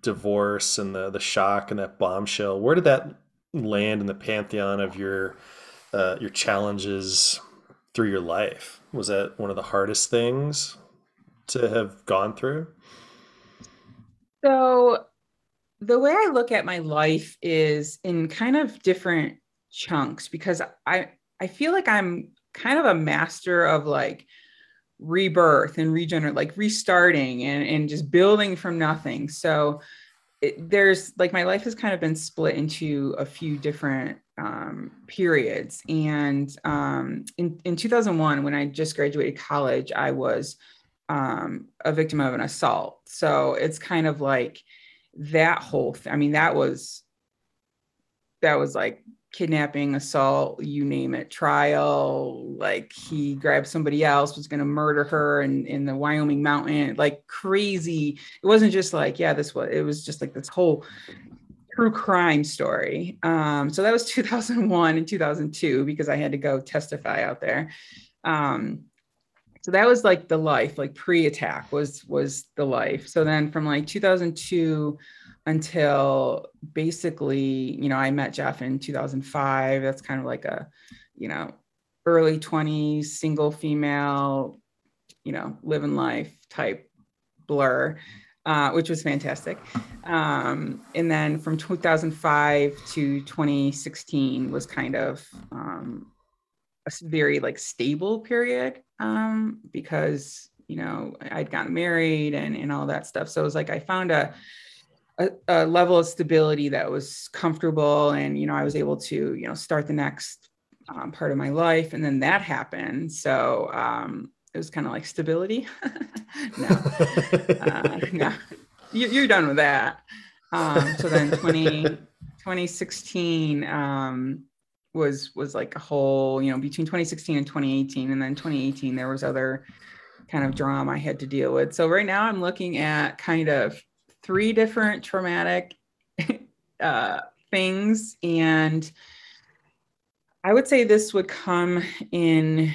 divorce and the the shock and that bombshell, where did that land in the pantheon of your uh, your challenges through your life? Was that one of the hardest things to have gone through? So the way I look at my life is in kind of different chunks because I I feel like I'm kind of a master of like rebirth and regenerate, like restarting and, and just building from nothing. So it, there's like my life has kind of been split into a few different um, periods. And um, in, in 2001, when I just graduated college, I was um, a victim of an assault. So it's kind of like that whole thing. I mean, that was that was like kidnapping, assault, you name it, trial. Like he grabbed somebody else, was going to murder her in, in the Wyoming mountain, like crazy. It wasn't just like, yeah, this was, it was just like this whole true crime story. Um, so that was 2001 and 2002 because I had to go testify out there. Um, so that was like the life, like pre-attack was was the life. So then from like 2002 until basically, you know, I met Jeff in 2005. That's kind of like a, you know, early 20s, single female, you know, living life type blur, uh, which was fantastic. Um, and then from 2005 to 2016 was kind of um, a very like stable period um, because you know I'd gotten married and and all that stuff. So it was like I found a, a a level of stability that was comfortable, and you know I was able to you know start the next um, part of my life, and then that happened. So um, it was kind of like stability. no, uh, no, you, are done with that. Um, so then 20, 2016 um, was was like a whole, you know, between 2016 and 2018, and then 2018 there was other kind of drama I had to deal with. So right now I'm looking at kind of three different traumatic uh, things, and I would say this would come in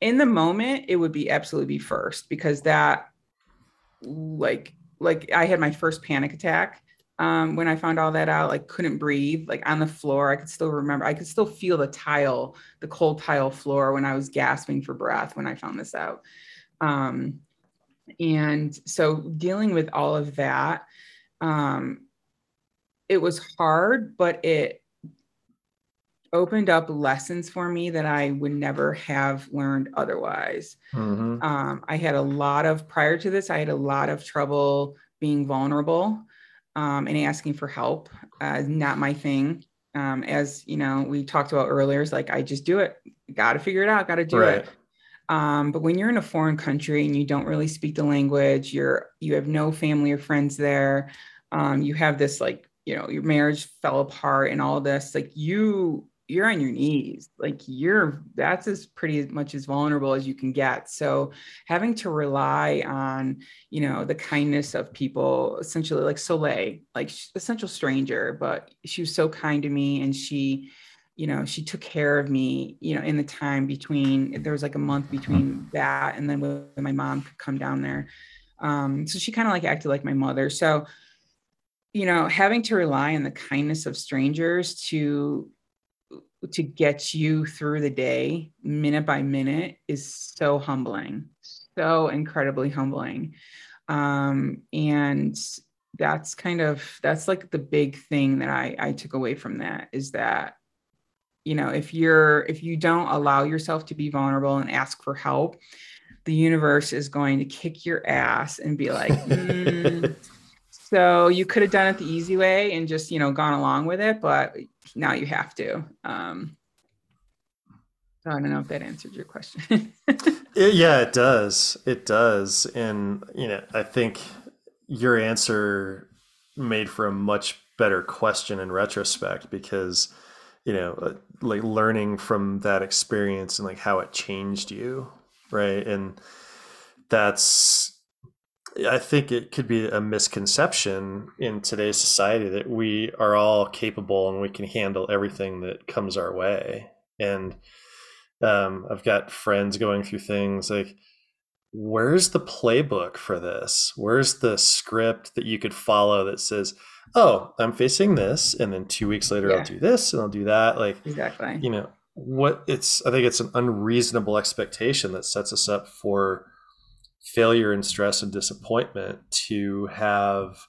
in the moment. It would be absolutely be first because that like like I had my first panic attack um, when I found all that out, like couldn't breathe, like on the floor. I could still remember, I could still feel the tile, the cold tile floor when I was gasping for breath when I found this out. Um, and so dealing with all of that, um, it was hard, but it opened up lessons for me that I would never have learned otherwise. Mm-hmm. Um, I had a lot of, prior to this, I had a lot of trouble being vulnerable um, and asking for help. Uh, not my thing. Um, as you know, we talked about earlier, it's like I just do it. Got to figure it out. Got to do right. it. Um, but when you're in a foreign country and you don't really speak the language, you're you have no family or friends there. Um, you have this like you know your marriage fell apart and all this. Like you you're on your knees. Like you're that's as pretty much as vulnerable as you can get. So having to rely on you know the kindness of people essentially like soleil like essential stranger but she was so kind to me and she you know she took care of me you know in the time between there was like a month between that and then when my mom could come down there. Um so she kind of like acted like my mother. So you know having to rely on the kindness of strangers to to get you through the day minute by minute is so humbling so incredibly humbling. Um, and that's kind of that's like the big thing that i i took away from that is that you know if you're if you don't allow yourself to be vulnerable and ask for help the universe is going to kick your ass and be like mm, so you could have done it the easy way and just you know gone along with it but now you have to um so i don't know if that answered your question. It, yeah it does. It does. And you know i think your answer made for a much better question in retrospect because you know uh, like learning from that experience and like how it changed you right? And that's I think it could be a misconception in today's society that we are all capable and we can handle everything that comes our way. And um, I've got friends going through things like, where's the playbook for this? Where's the script that you could follow that says, oh, I'm facing this, and then two weeks later yeah. I'll do this and I'll do that. Like, exactly. You know, what it's, I think it's an unreasonable expectation that sets us up for failure and stress and disappointment to have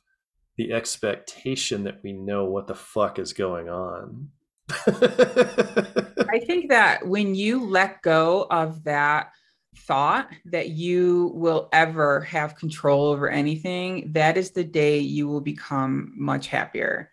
the expectation that we know what the fuck is going on. I think that when you let go of that thought that you will ever have control over anything, that is the day you will become much happier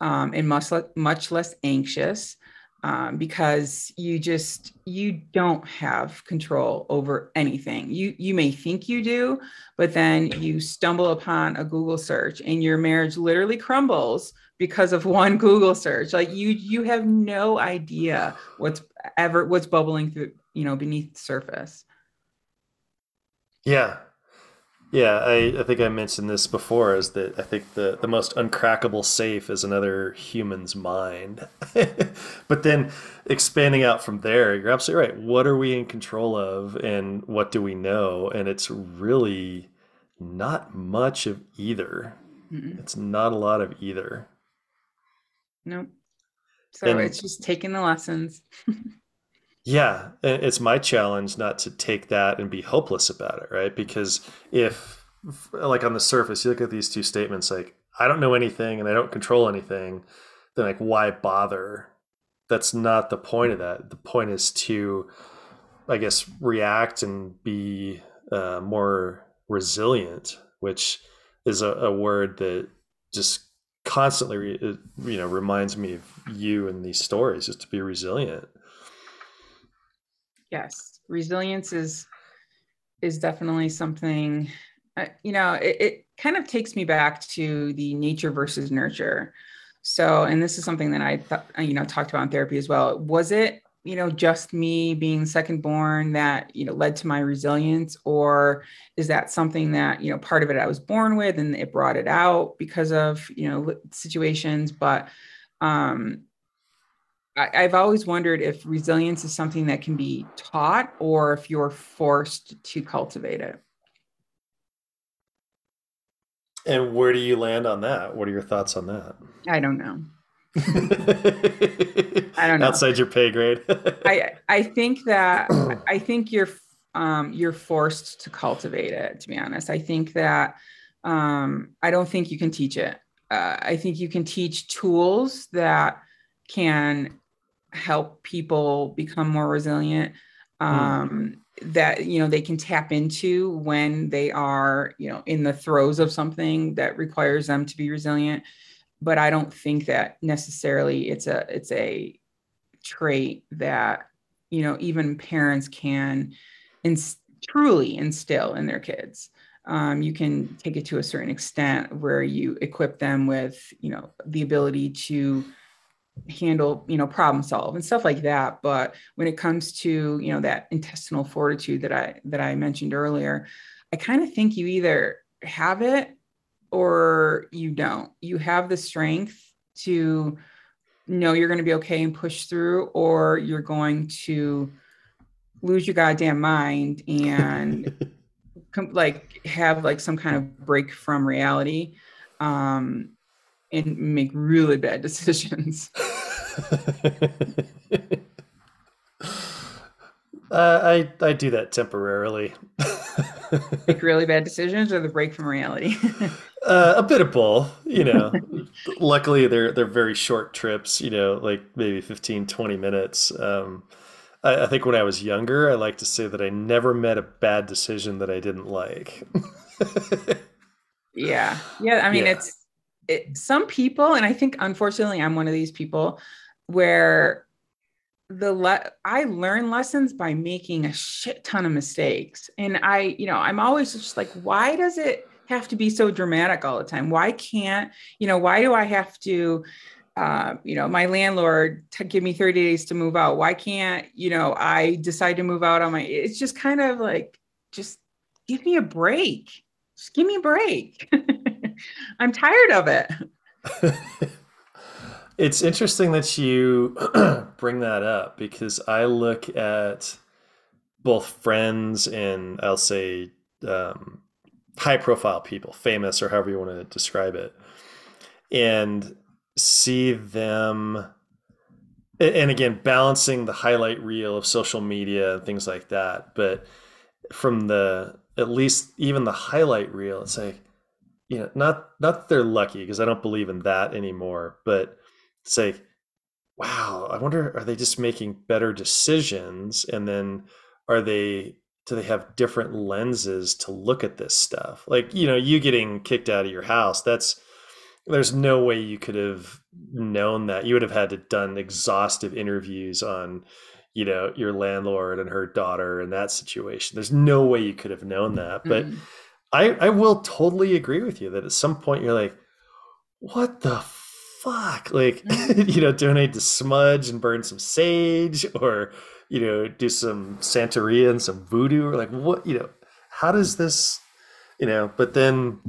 um, and much, much less anxious um, because you just you don't have control over anything. You you may think you do but then you stumble upon a google search and your marriage literally crumbles because of one google search. Like you you have no idea what's ever what's bubbling through you know beneath the surface. Yeah yeah, I, I think I mentioned this before is that I think the, the most uncrackable safe is another human's mind. but then expanding out from there, you're absolutely right. What are we in control of and what do we know? And it's really not much of either. Mm-mm. It's not a lot of either. Nope. So And- it's just taking the lessons. Yeah, it's my challenge not to take that and be hopeless about it, right? Because if, like, on the surface, you look at these two statements, like, I don't know anything and I don't control anything, then, like, why bother? That's not the point of that. The point is to, I guess, react and be uh, more resilient, which is a, a word that just constantly, uh, you know, reminds me of you and these stories, is to be resilient. Yes, resilience is is definitely something. Uh, you know, it, it kind of takes me back to the nature versus nurture. So, and this is something that I thought, you know talked about in therapy as well. Was it you know just me being second born that you know led to my resilience, or is that something that you know part of it I was born with and it brought it out because of you know situations, but um I, I've always wondered if resilience is something that can be taught or if you're forced to cultivate it. And where do you land on that? What are your thoughts on that? I don't know. I don't know. Outside your pay grade. I I think that I think you're um, you're forced to cultivate it. To be honest, I think that um, I don't think you can teach it. Uh, I think you can teach tools that can help people become more resilient. Um, That you know they can tap into when they are you know in the throes of something that requires them to be resilient. But I don't think that necessarily it's a it's a trait that you know even parents can ins- truly instill in their kids um, you can take it to a certain extent where you equip them with you know the ability to handle you know problem solve and stuff like that. But when it comes to you know that intestinal fortitude that i that i mentioned earlier i kind of think you either have it or you don't. You have the strength to know you're going to be okay and push through, or you're going to lose your goddamn mind and com- like have like some kind of break from reality. Um, and make really bad decisions. uh, I I do that temporarily. make really bad decisions or the break from reality. Uh, a bit of both, you know. Luckily, they're they're very short trips, you know, like maybe 15, 20 minutes. Um, I, I think when I was younger, I like to say that I never met a bad decision that I didn't like. yeah. Yeah. I mean, Yeah. it's it, some people, and I think unfortunately I'm one of these people where the le- I learn lessons by making a shit ton of mistakes. And I, you know, I'm always just like, why does it have to be so dramatic all the time? Why can't, you know, why do I have to, uh, you know, my landlord to give me 30 days to move out? Why can't, you know, I decide to move out on my, it's just kind of like, just give me a break. Just give me a break. I'm tired of it. It's interesting that you bring that up because I look at both friends and I'll say um, high profile people, famous or however you want to describe it, and see them. And again, balancing the highlight reel of social media and things like that. But from the, at least even the highlight reel, it's like, you know, not, not that they're lucky because I don't believe in that anymore, but like, wow, I wonder, are they just making better decisions? And then are they, do they have different lenses to look at this stuff? Like, you know, you getting kicked out of your house, that's, there's no way you could have known that. You would have had to done exhaustive interviews on, you know, your landlord and her daughter and that situation. There's no way you could have known that. But Mm. I, I will totally agree with you that at some point you're like, what the fuck? Like, mm-hmm. you know, donate to Smudge and burn some sage or, you know, do some Santeria and some voodoo or like, what, you know, how does this, you know, but then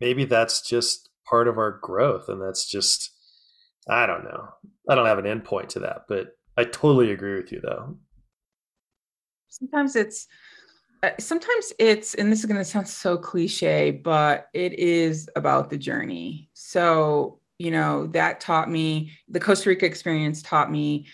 maybe that's just part of our growth and that's just, I don't know. I don't have an endpoint to that, but I totally agree with you though. sometimes it's sometimes it's and this is going to sound so cliche but it is about the journey. So you know that taught me the costa rica experience taught me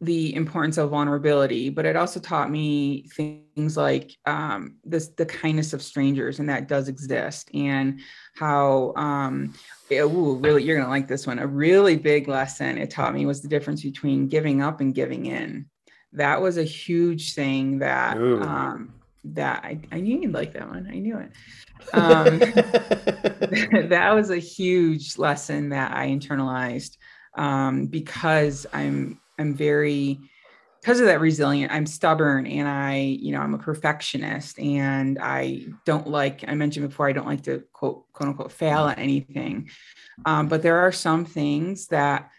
the importance of vulnerability but it also taught me things like um, this the kindness of strangers and that does exist and how um, it, ooh, really you're going to like this one. A really big lesson it taught me was the difference between giving up and giving in. That was a huge thing that um, that I, I knew you'd like that one. I knew it. Um, that was a huge lesson that I internalized um, because I'm I'm very because of that resilient. I'm stubborn and I you know I'm a perfectionist and I don't like I mentioned before I don't like to quote quote unquote fail at anything. Um, but there are some things that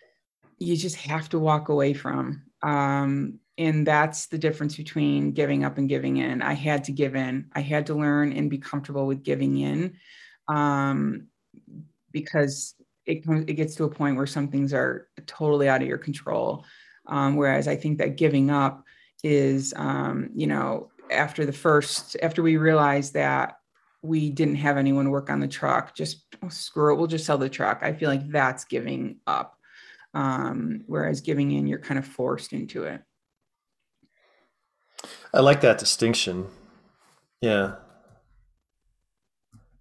you just have to walk away from. Um, and that's the difference between giving up and giving in. I had to give in. I had to learn and be comfortable with giving in um, because it, it gets to a point where some things are totally out of your control. Um, whereas i think that giving up is um, you know after the first after we realized that we didn't have anyone work on the truck just oh, screw it we'll just sell the truck. I feel like that's giving up. Um, whereas giving in you're kind of forced into it I like that distinction. Yeah.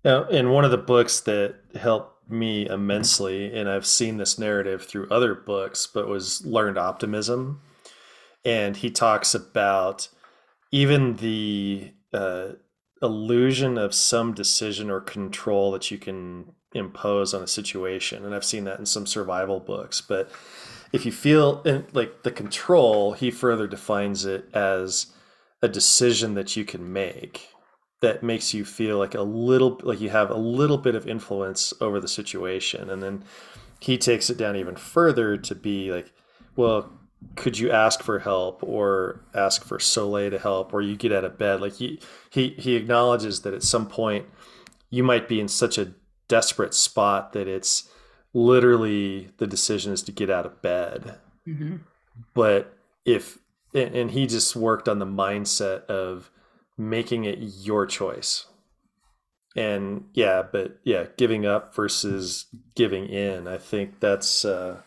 Now, in one of the books that helped me immensely, and I've seen this narrative through other books, but was Learned Optimism. And he talks about even the uh, illusion of some decision or control that you can impose on a situation. And I've seen that in some survival books. But if you feel like the control, he further defines it as a decision that you can make that makes you feel like a little like you have a little bit of influence over the situation. And then he takes it down even further to be like well could you ask for help or ask for Soleil to help or you get out of bed? Like he he he acknowledges that at some point you might be in such a desperate spot that it's literally the decision is to get out of bed. Mm-hmm. but if and, and he just worked on the mindset of making it your choice and yeah but yeah giving up versus giving in i think that's uh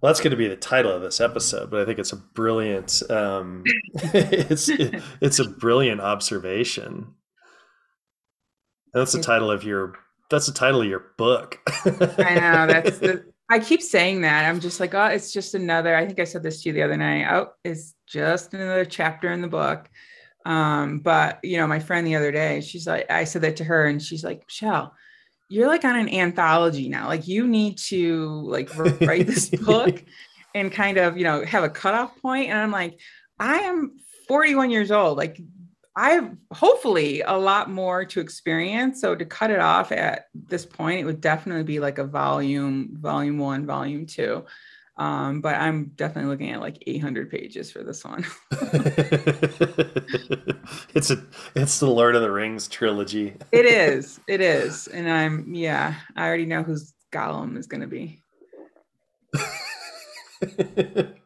well, that's going to be the title of this episode, but I think it's a brilliant, um, it's it, it's a brilliant observation. That's the title of your. That's the title of your book. I know that's the I keep saying that. I'm just like, oh, it's just another. I think I said this to you the other night. Oh, it's just another chapter in the book. Um, but you know, my friend the other day, she's like, I said that to her, and she's like, Michelle, you're like on an anthology now. Like you need to like write this book and kind of, you know, have a cutoff point. And I'm like, I am 41 years old. Like I have hopefully a lot more to experience. So to cut it off at this point, it would definitely be like a volume, volume one, volume two. Um, but I'm definitely looking at like 800 pages for this one. it's a it's the Lord of the Rings trilogy. it is. It is. And I'm yeah, I already know who's Gollum is going to be.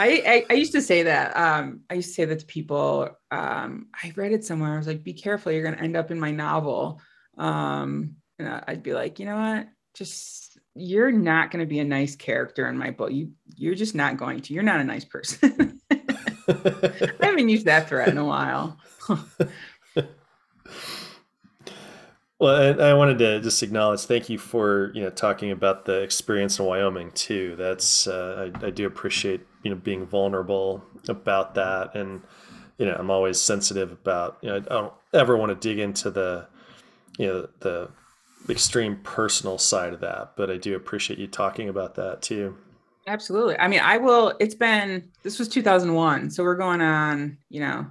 I, I, I used to say that. Um, I used to say that to people. Um, I read it somewhere. I was like, "Be careful, you're going to end up in my novel." Um, and I'd be like, "You know what? Just you're not going to be a nice character in my book. You you're just not going to. You're not a nice person." I haven't used that threat in a while. Well, I wanted to just acknowledge, thank you for you know talking about the experience in Wyoming too. That's uh, I, I do appreciate you know being vulnerable about that, and you know I'm always sensitive about you know I don't ever want to dig into the you know the extreme personal side of that, but I do appreciate you talking about that too. Absolutely. I mean, I will. It's been this was 2001, so we're going on you know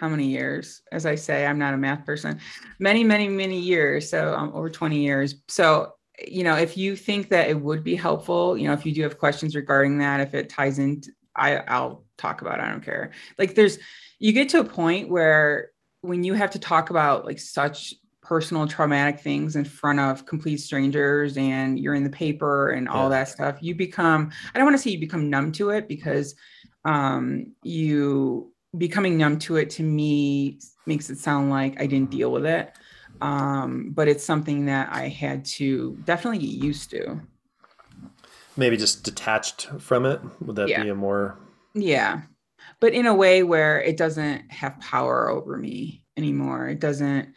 how many years? As I say, I'm not a math person. Many, many, many years. So um, over 20 years. So you know, if you think that it would be helpful, you know, if you do have questions regarding that, if it ties in, I, I'll talk about. It. I don't care. Like, there's you get to a point where when you have to talk about like such personal traumatic things in front of complete strangers and you're in the paper and all yeah. that stuff you become i don't want to say you become numb to it because um you becoming numb to it to me makes it sound like I didn't deal with it. Um, but it's something that I had to definitely get used to. Maybe just detached from it. Would that Yeah. be a more Yeah. But in a way where it doesn't have power over me anymore. It doesn't.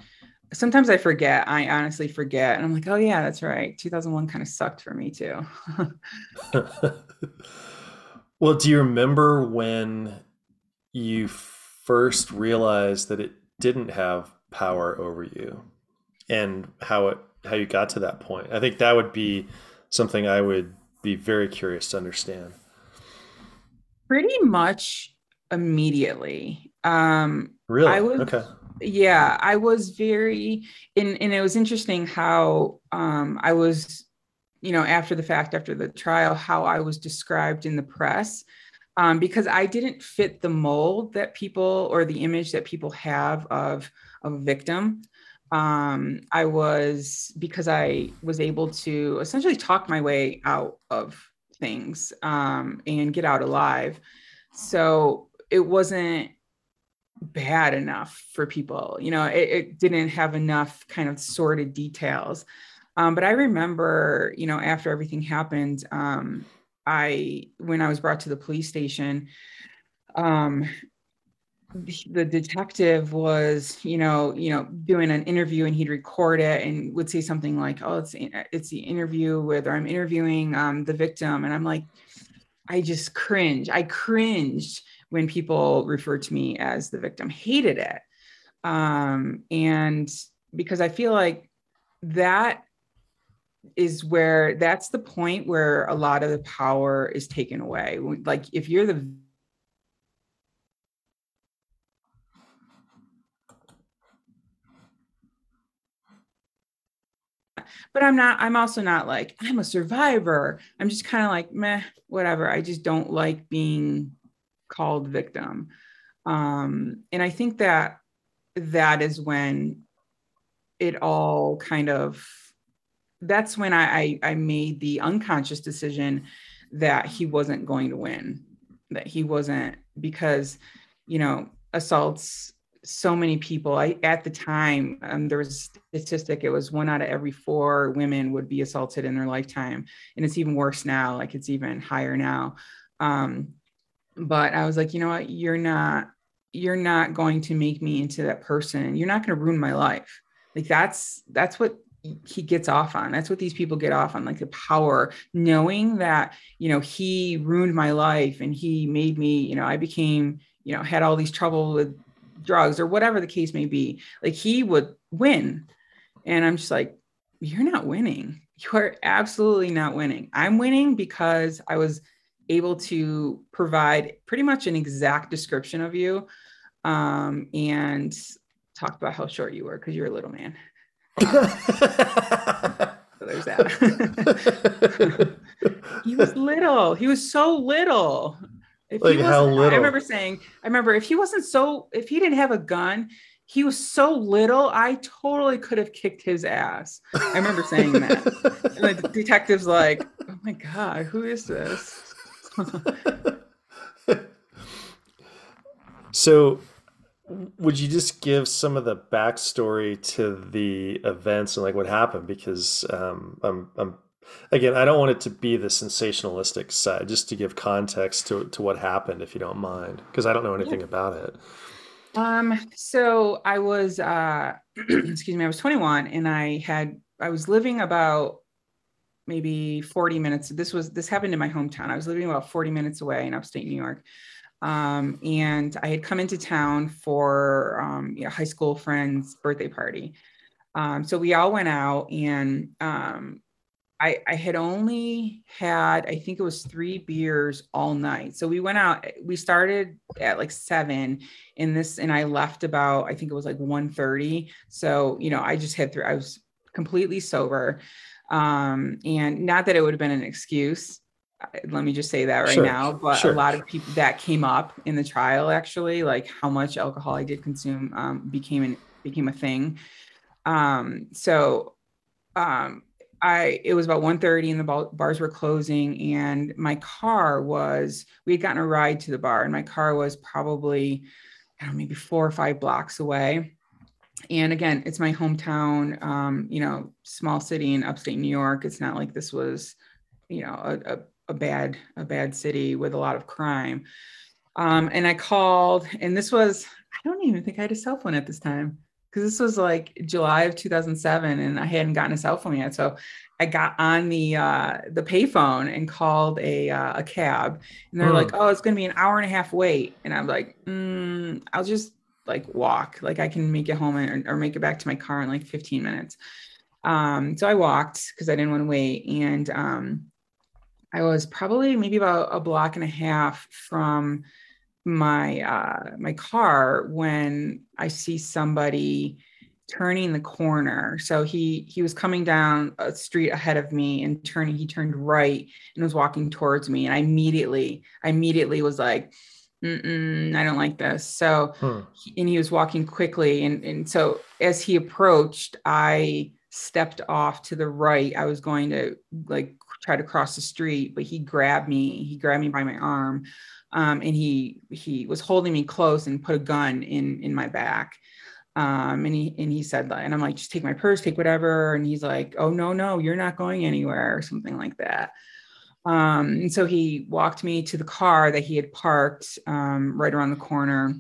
Sometimes I forget. I honestly forget. And I'm like, oh, yeah, that's right. 2001 kind of sucked for me too. well, do you remember when you first realized that it didn't have power over you and how it how you got to that point? I think that would be something I would be very curious to understand. Pretty much immediately. Um, Really? I was- okay. yeah i was very and, and it was interesting how um i was you know after the fact after the trial how i was described in the press um, because i didn't fit the mold that people or the image that people have of of a victim um, i was because i was able to essentially talk my way out of things um, and get out alive so it wasn't bad enough for people. You know, it, it didn't have enough kind of sordid details. Um, but I remember, you know, after everything happened, um, I when I was brought to the police station, um, the detective was, you know, you know, doing an interview and he'd record it and would say something like, "Oh, it's it's the interview with, or I'm interviewing um, the victim," and I'm like, I just cringe. I cringed when people referred to me as the victim, hated it. Um, and because I feel like that is where that's the point where a lot of the power is taken away. Like if you're the but I'm not, I'm also not like, I'm a survivor. I'm just kind of like, meh, whatever. I just don't like being called victim. Um, and I think that that is when it all kind of that's when I, I I made the unconscious decision that he wasn't going to win, that he wasn't because you know assaults so many people. I at the time um, there was a statistic it was one out of every four women would be assaulted in their lifetime, and it's even worse now. Like it's even higher now. Um, but I was like, you know what? You're not you're not going to make me into that person. You're not going to ruin my life. Like that's that's what he gets off on. That's what these people get off on, like the power, knowing that, you know, he ruined my life and he made me, you know, I became, you know, had all these trouble with drugs or whatever the case may be. Like he would win. And I'm just like, you're not winning. You are absolutely not winning. I'm winning because I was able to provide pretty much an exact description of you um, and talked about how short you were because you're a little man. So there's that. he was little. He was so little. If Like he how little? I remember saying, I remember if he wasn't so, if he didn't have a gun, he was so little, I totally could have kicked his ass. I remember saying that. And the detective's like, oh my God, who is this? so, would you just give some of the backstory to the events and like what happened? Because um, I'm, I'm, again, I don't want it to be the sensationalistic side, just to give context to to what happened, if you don't mind, because I don't know anything about it. Um, so I was uh excuse me, I was 21 and I had I was living about maybe 40 minutes. This was this happened in my hometown. I was living about 40 minutes away in upstate New York. Um, and I had come into town for um, you know, high school friend's birthday party. Um, so we all went out and um, I, I had only had, I think it was three beers all night. So we went out, we started at like seven in this, and I left about, I think it was like 1.30. So, you know, I just hit three, I was completely sober. Um, and not that it would have been an excuse. Let me just say that right Sure, now, but sure. a lot of people that came up in the trial actually, like how much alcohol I did consume um, became an, became a thing. Um, so um, I it was about 1:30 and the bars were closing and my car was we had gotten a ride to the bar and my car was probably I don't know maybe 4 or 5 blocks away. And again, it's my hometown um, you know, small city in upstate New York. It's not like this was, you know, a, a, a bad a bad city with a lot of crime. Um, and I called and this was I don't even think I had a cell phone at this time because this was like July of 2007 and I hadn't gotten a cell phone yet. So I got on the uh, the payphone and called a uh, a cab, and they're Hmm. like, "Oh, it's going to be an hour and a half wait," and I'm like, mm, "I'll just like walk, like I can make it home and, or make it back to my car in like 15 minutes." Um, so I walked because I didn't want to wait, and um, I was probably maybe about a block and a half from my uh my car when I see somebody turning the corner. So he he was coming down a street ahead of me and turning he turned right and was walking towards me and I immediately I immediately was like Mm-mm, I don't like this. So Hmm. and he was walking quickly and and so as he approached I stepped off to the right. I was going to like try to cross the street, but he grabbed me. He grabbed me by my arm um, and he he was holding me close and put a gun in in my back. Um, and he and he said that and i'm like just take my purse take whatever. And he's like oh no no you're not going anywhere or something like that. Um, and so he walked me to the car that he had parked um, right around the corner.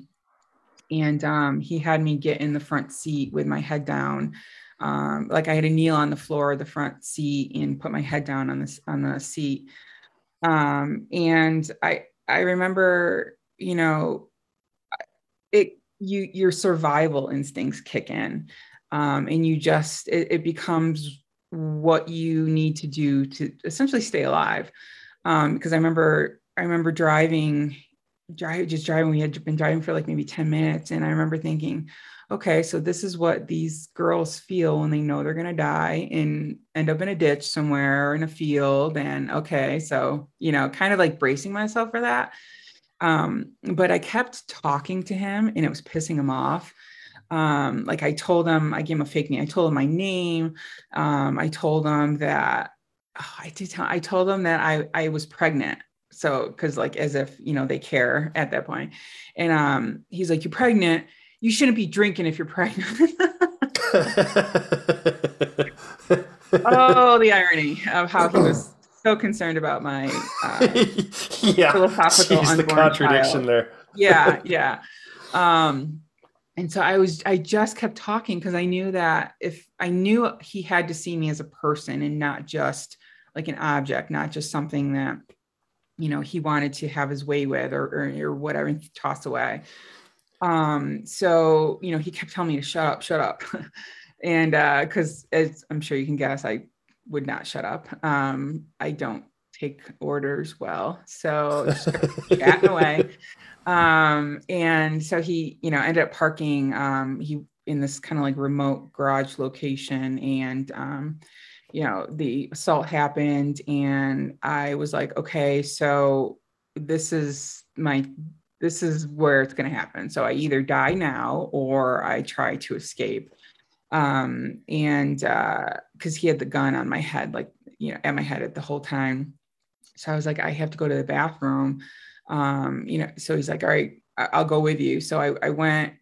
And um, he had me get in the front seat with my head down. Um, like i had to kneel on the floor of the front seat and put my head down on this on the seat. Um, and i I remember, you know, it you your survival instincts kick in, um, and you just it, it becomes what you need to do to essentially stay alive. Um, because I remember I remember driving, drive just driving. We had been driving for like maybe ten minutes, and I remember thinking, okay, so this is what these girls feel when they know they're going to die and end up in a ditch somewhere or in a field. And okay, so, you know, kind of like bracing myself for that. Um, but I kept talking to him and it was pissing him off. Um, like I told him, I gave him a fake name. I told him my name. Um, I told him that oh, I did tell, I told him that I, I was pregnant. So, cause like as if, you know, they care at that point. And um, he's like, you're pregnant you shouldn't be drinking if you're pregnant. oh, the irony of how he was so concerned about my uh, yeah, philosophical Jeez, the contradiction child. there. yeah, yeah. Um, and so I was, I just kept talking because I knew that if I knew he had to see me as a person and not just like an object, not just something that, you know, he wanted to have his way with or, or, or whatever and toss away. Um, so, you know, he kept telling me to shut up, shut up. and uh, cause as I'm sure you can guess, I would not shut up. Um, I don't take orders well. So chatting away. Um, and so he, you know, ended up parking um he in this kind of like remote garage location and um you know the assault happened and i was like okay so this is my this is where it's going to happen. So i either die now or i try to escape. Um and uh because he had the gun on my head like you know at my head at the whole time. So i was like i have to go to the bathroom. Um you know so he's like all right i'll go with you. So i, I went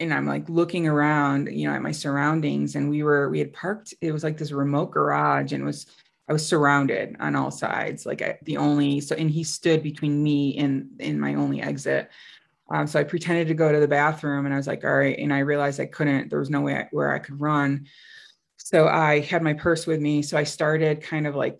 and i'm like looking around you know at my surroundings and we were we had parked it was like this remote garage and was i was surrounded on all sides like I, the only so and he stood between me and and my only exit. Um, so i pretended to go to the bathroom and i was like all right and i realized i couldn't there was no way I, where i could run. So i had my purse with me so i started kind of like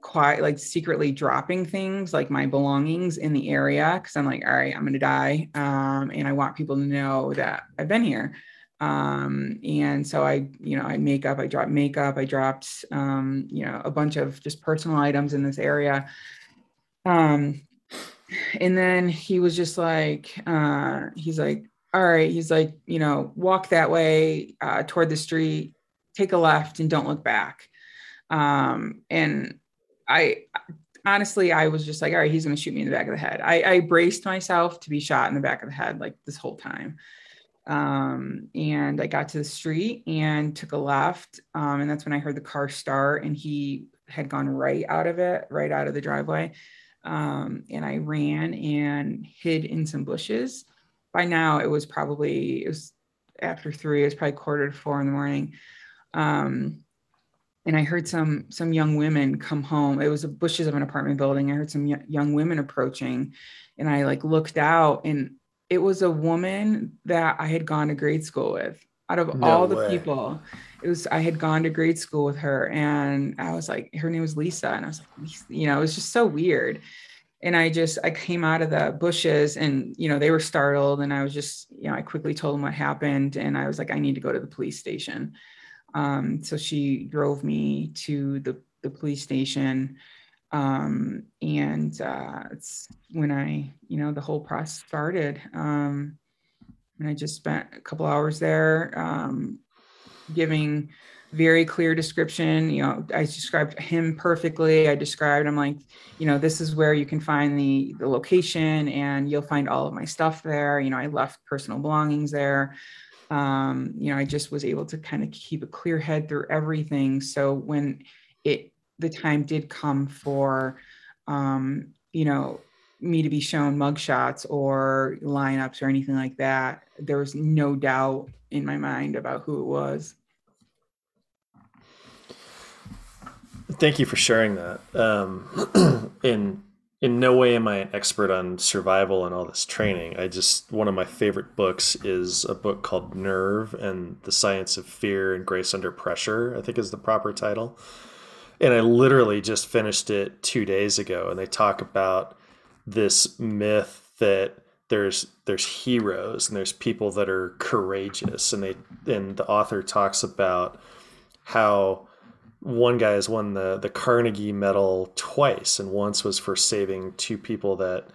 quiet like secretly dropping things like my belongings in the area because i'm like all right i'm gonna die um, and i want people to know that i've been here um, and so i you know i makeup i dropped makeup i dropped um, you know a bunch of just personal items in this area um, and then he was just like uh, he's like all right he's like you know walk that way uh, toward the street take a left and don't look back um, and I honestly, I was just like, all right, he's going to shoot me in the back of the head. I, I braced myself to be shot in the back of the head like this whole time. Um, and I got to the street and took a left. Um, and that's when I heard the car start and he had gone right out of it, right out of the driveway. Um, and I ran and hid in some bushes. By now, it was probably it was after three. It was probably quarter to four in the morning. Um, and I heard some some young women come home. It was the bushes of an apartment building. I heard some y- young women approaching, and I like looked out, and it was a woman that I had gone to grade school with. Out of No all the way. people, it was I had gone to grade school with her, and I was like, her name was Lisa, and I was like, you know, it was just so weird. And I just I came out of the bushes, and you know they were startled, and I was just you know I quickly told them what happened, and I was like, I need to go to the police station. Um, so she drove me to the, the police station. Um, and uh, it's when I, you know, the whole process started. Um, and I just spent a couple hours there um, giving very clear description. You know, I described him perfectly. I described, I'm like, you know, this is where you can find the, the location and you'll find all of my stuff there. You know, I left personal belongings there um, you know, I just was able to kind of keep a clear head through everything. So when it the time did come for, um, you know, me to be shown mugshots or lineups or anything like that, there was no doubt in my mind about who it was. Thank you for sharing that. Um, in in no way am I an expert on survival and all this training. I just one of my favorite books is a book called Nerve and the Science of Fear and Grace Under Pressure. I think is the proper title. And I literally just finished it two days ago, and they talk about this myth that there's there's heroes and there's people that are courageous, and they and the author talks about how one guy has won the the Carnegie Medal twice, and once was for saving two people that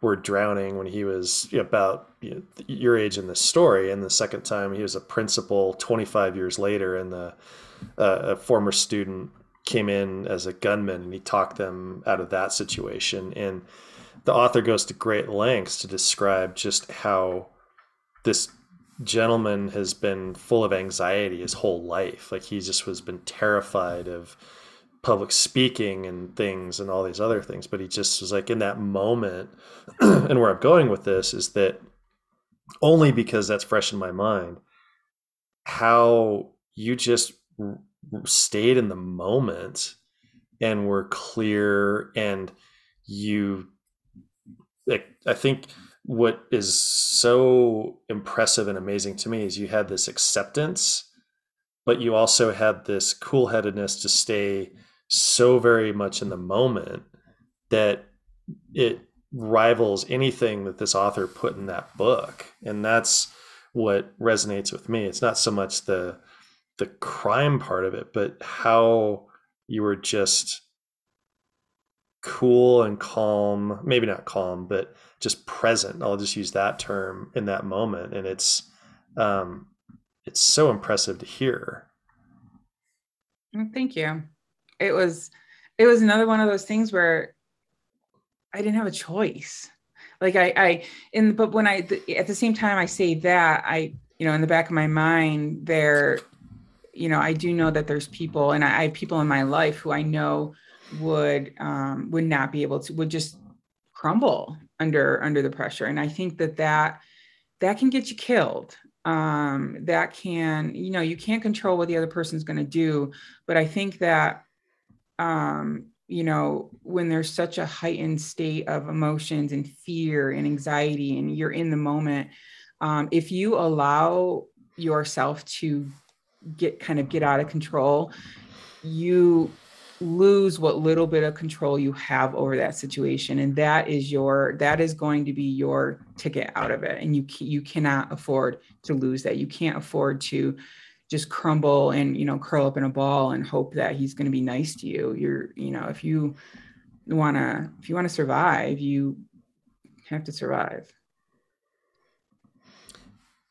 were drowning when he was about you know, your age in this story, and the second time he was a principal 25 years later, and the uh, a former student came in as a gunman, and he talked them out of that situation, and the author goes to great lengths to describe just how this gentleman has been full of anxiety his whole life. Like he just was been terrified of public speaking and things and all these other things. But he just was like in that moment, and where I'm going with this is that only because that's fresh in my mind, how you just stayed in the moment and were clear and you like I think what is so impressive and amazing to me is you had this acceptance, but you also had this cool headedness to stay so very much in the moment that it rivals anything that this author put in that book. And that's what resonates with me. It's not so much the the crime part of it, but how you were just cool and calm, maybe not calm, but just present. I'll just use that term in that moment. And it's um it's so impressive to hear. Mm, Thank you. It was it was another one of those things where I didn't have a choice. Like I I in but when I at the same time I say that I you know in the back of my mind there you know I do know that there's people and I, have people in my life who I know would um would not be able to would just crumble under under the pressure. And I think that that that can get you killed. Um that can you know you can't control what the other person's going to do. But i think that um you know when there's such a heightened state of emotions and fear and anxiety and you're in the moment um if you allow yourself to get kind of get out of control you lose what little bit of control you have over that situation. And that is your that is going to be your ticket out of it. And you you cannot afford to lose that. You can't afford to just crumble and you know curl up in a ball and hope that he's going to be nice to you. You're you know if you want to if you want to survive you have to survive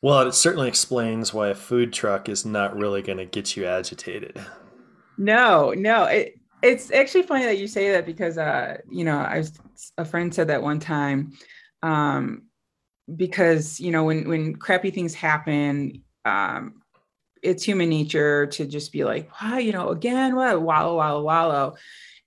Well, it certainly explains why a food truck is not really going to get you agitated. No, no. It, it's actually funny that you say that because, uh, you know, I was a friend said that one time. Um, because you know when when crappy things happen um it's human nature to just be like wow you know again what wallow wallow wallow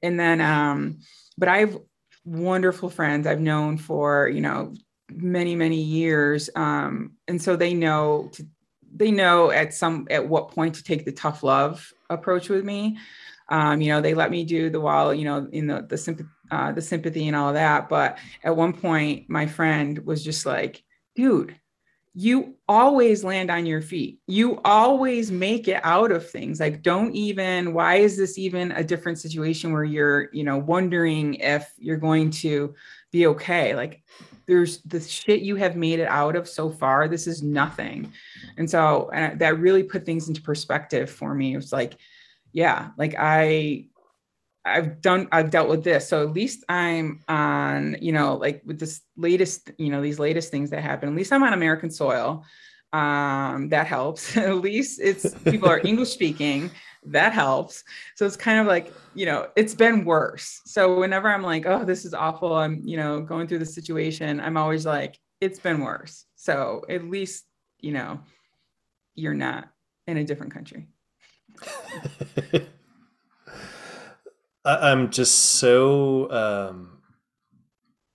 and then um but i've wonderful friends i've known for you know many many years um and so they know to, they know at some at what point to take the tough love approach with me um you know they let me do the wall you know in the the sympathy uh, the sympathy and all of that but at one point my friend was just like dude you always land on your feet. You always make it out of things. Like, don't even, why is this even a different situation where you're, you know, wondering if you're going to be okay? Like, there's the shit you have made it out of so far. This is nothing. And so and that really put things into perspective for me. It was like, yeah, like I, I've done I've dealt with this. So at least I'm on, you know, like with this latest, you know, these latest things that happen, at least I'm on American soil. Um, that helps. at least it's people are English speaking. That helps. So it's kind of like, you know, it's been worse. So whenever I'm like, oh, this is awful, I'm, you know, going through the situation, I'm always like, it's been worse. So at least, you know, you're not in a different country. I'm just so um,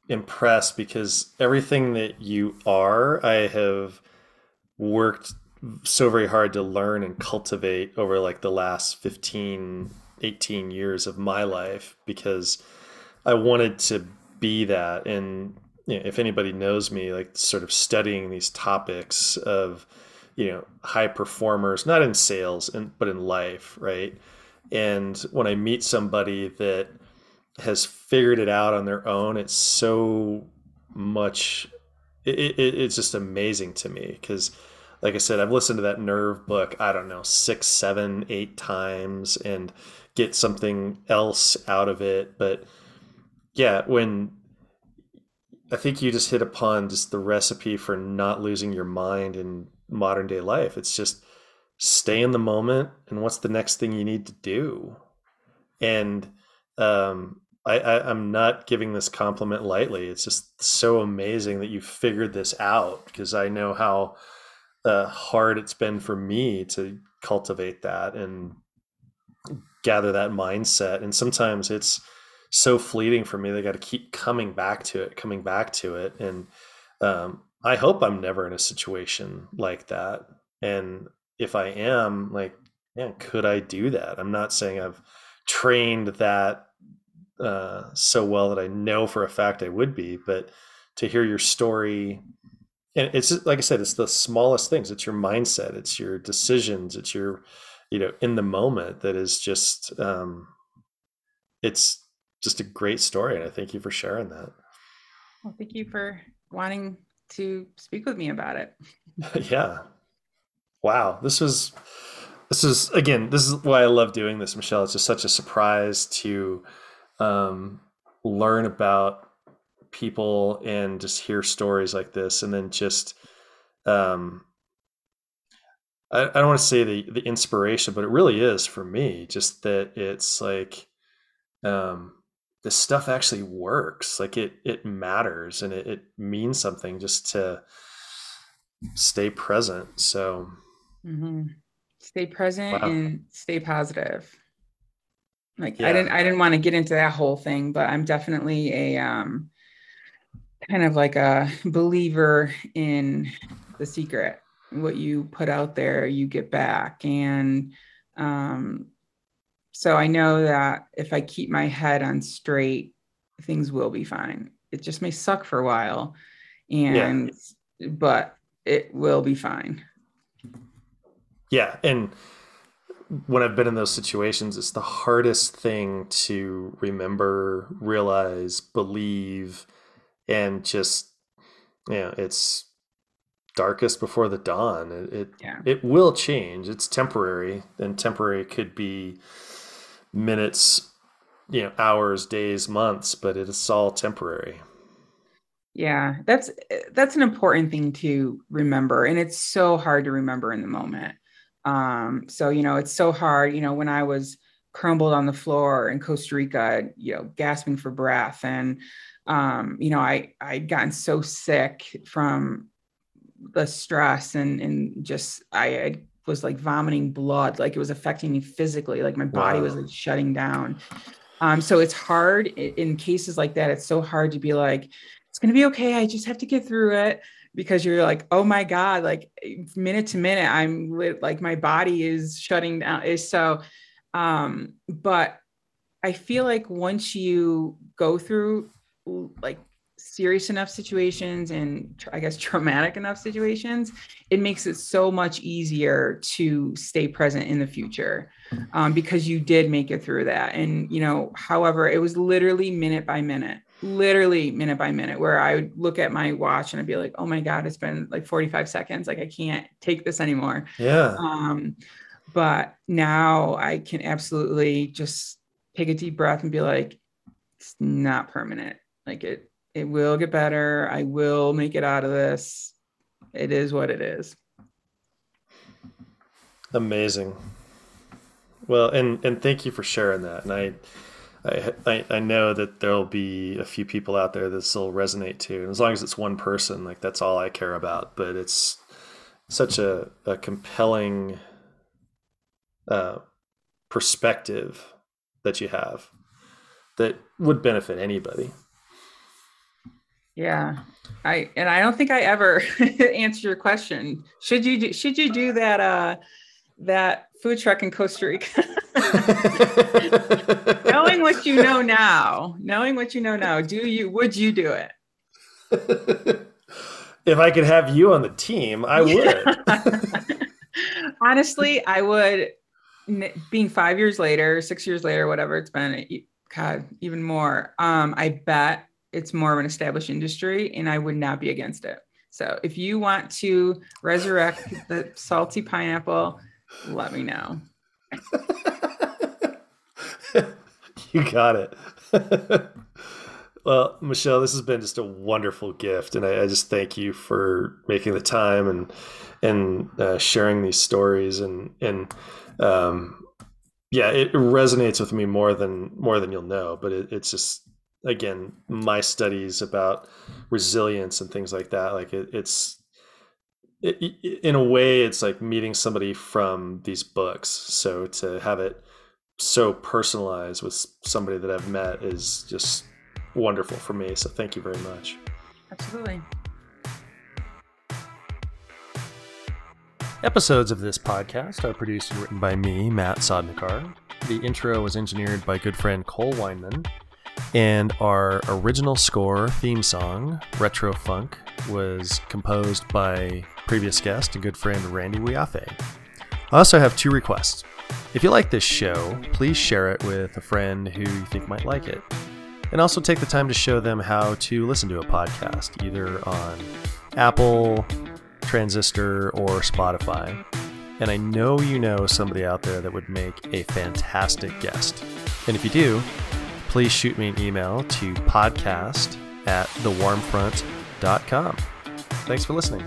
impressed because everything that you are, I have worked so very hard to learn and cultivate over like the last 15, 18 years of my life because I wanted to be that. And you know, if anybody knows me, like sort of studying these topics of, you know, high performers, not in sales, and, but in life, right? And when I meet somebody that has figured it out on their own, it's so much, it, it, it's just amazing to me. Because, like I said, I've listened to that Nerve book, I don't know, six, seven, eight times and get something else out of it. But yeah, when I think you just hit upon just the recipe for not losing your mind in modern day life, it's just, stay in the moment and what's the next thing you need to do? And um, I, I, i'm not giving this compliment lightly. It's just so amazing that you figured this out because i know how uh, hard it's been for me to cultivate that and gather that mindset. And sometimes it's so fleeting for me they got to keep coming back to it coming back to it. And um, i hope i'm never in a situation like that. And if I am, like, man, could I do that? I'm not saying I've trained that uh, so well that I know for a fact I would be, but to hear your story, and it's like I said, it's the smallest things. It's your mindset, it's your decisions, it's your, you know, in the moment that is just, um, it's just a great story, and I thank you for sharing that. Well, thank you for wanting to speak with me about it. yeah, wow, this was this is again this is why I love doing this, Michelle. It's just such a surprise to um, learn about people and just hear stories like this, and then just um, I, I don't want to say the the inspiration, but it really is for me. Just that it's like um, this stuff actually works. Like it it matters and it, it means something just to stay present. So Mm-hmm. Stay present wow. and stay positive. Like yeah. I didn't I didn't want to get into that whole thing, but I'm definitely a um kind of like a believer in the secret. What you put out there, you get back. And um so I know that if I keep my head on straight, things will be fine. It just may suck for a while. And yeah. but it will be fine. Yeah, and when I've been in those situations, it's the hardest thing to remember, realize, believe, and just you know, it's darkest before the dawn. It it, yeah. it will change. It's temporary, and temporary could be minutes, you know, hours, days, months, but it's all temporary. Yeah, that's that's an important thing to remember, and it's so hard to remember in the moment. Um, so, you know, it's so hard, you know, when I was crumbled on the floor in Costa Rica, you know, gasping for breath and um, you know, I I'd gotten so sick from the stress and and just I, I was like vomiting blood, like it was affecting me physically, like my body Wow. was like shutting down. Um, so it's hard in cases like that. It's so hard to be like, it's gonna be okay. I just have to get through it because you're like, oh my god, like minute to minute, I'm lit, like my body is shutting down. Is so, um, but I feel like once you go through like serious enough situations and I guess traumatic enough situations, it makes it so much easier to stay present in the future um, because you did make it through that. And, you know, however, it was literally minute by minute, literally minute by minute, where I would look at my watch and I'd be like, oh my God, it's been like 45 seconds. Like, I can't take this anymore. Yeah. Um, but now I can absolutely just take a deep breath and be like, it's not permanent. Like it, it will get better. I will make it out of this. It is what it is. Amazing. Well, and and thank you for sharing that. And I, I, I, know that there'll be a few people out there that still resonate too. And as long as it's one person, like that's all I care about. But it's such a, a compelling uh, perspective that you have that would benefit anybody. Yeah. I and I don't think I ever answered your question. Should you do should you do that uh that food truck in Costa Rica? knowing what you know now, knowing what you know now, do you would you do it? if I could have you on the team, I would. Honestly, I would being 5 years later, 6 years later, whatever it's been, god, even more. Um I bet it's more of an established industry and I would not be against it. So if you want to resurrect the salty pineapple, let me know. you got it. well, Michelle, this has been just a wonderful gift, and I, I just thank you for making the time and and uh, sharing these stories and and um, yeah, it resonates with me more than more than you'll know. But it, it's just again my studies about resilience and things like that. Like it, it's it, it- in a way, it's like meeting somebody from these books. So to have it so personalized with somebody that I've met is just wonderful for me. So thank you very much. Absolutely. Episodes of this podcast are produced and written by me, Matt Sodnikar. The intro was engineered by good friend Cole Weinman. And our original score theme song, Retro Funk, was composed by previous guest and good friend Randy Wiafe. I also have two requests. If you like this show, please share it with a friend who you think might like it. And also take the time to show them how to listen to a podcast, either on Apple, Transistor, or Spotify. And I know you know somebody out there that would make a fantastic guest. And if you do, please shoot me an email to podcast at thewarmfront.com. Thanks for listening.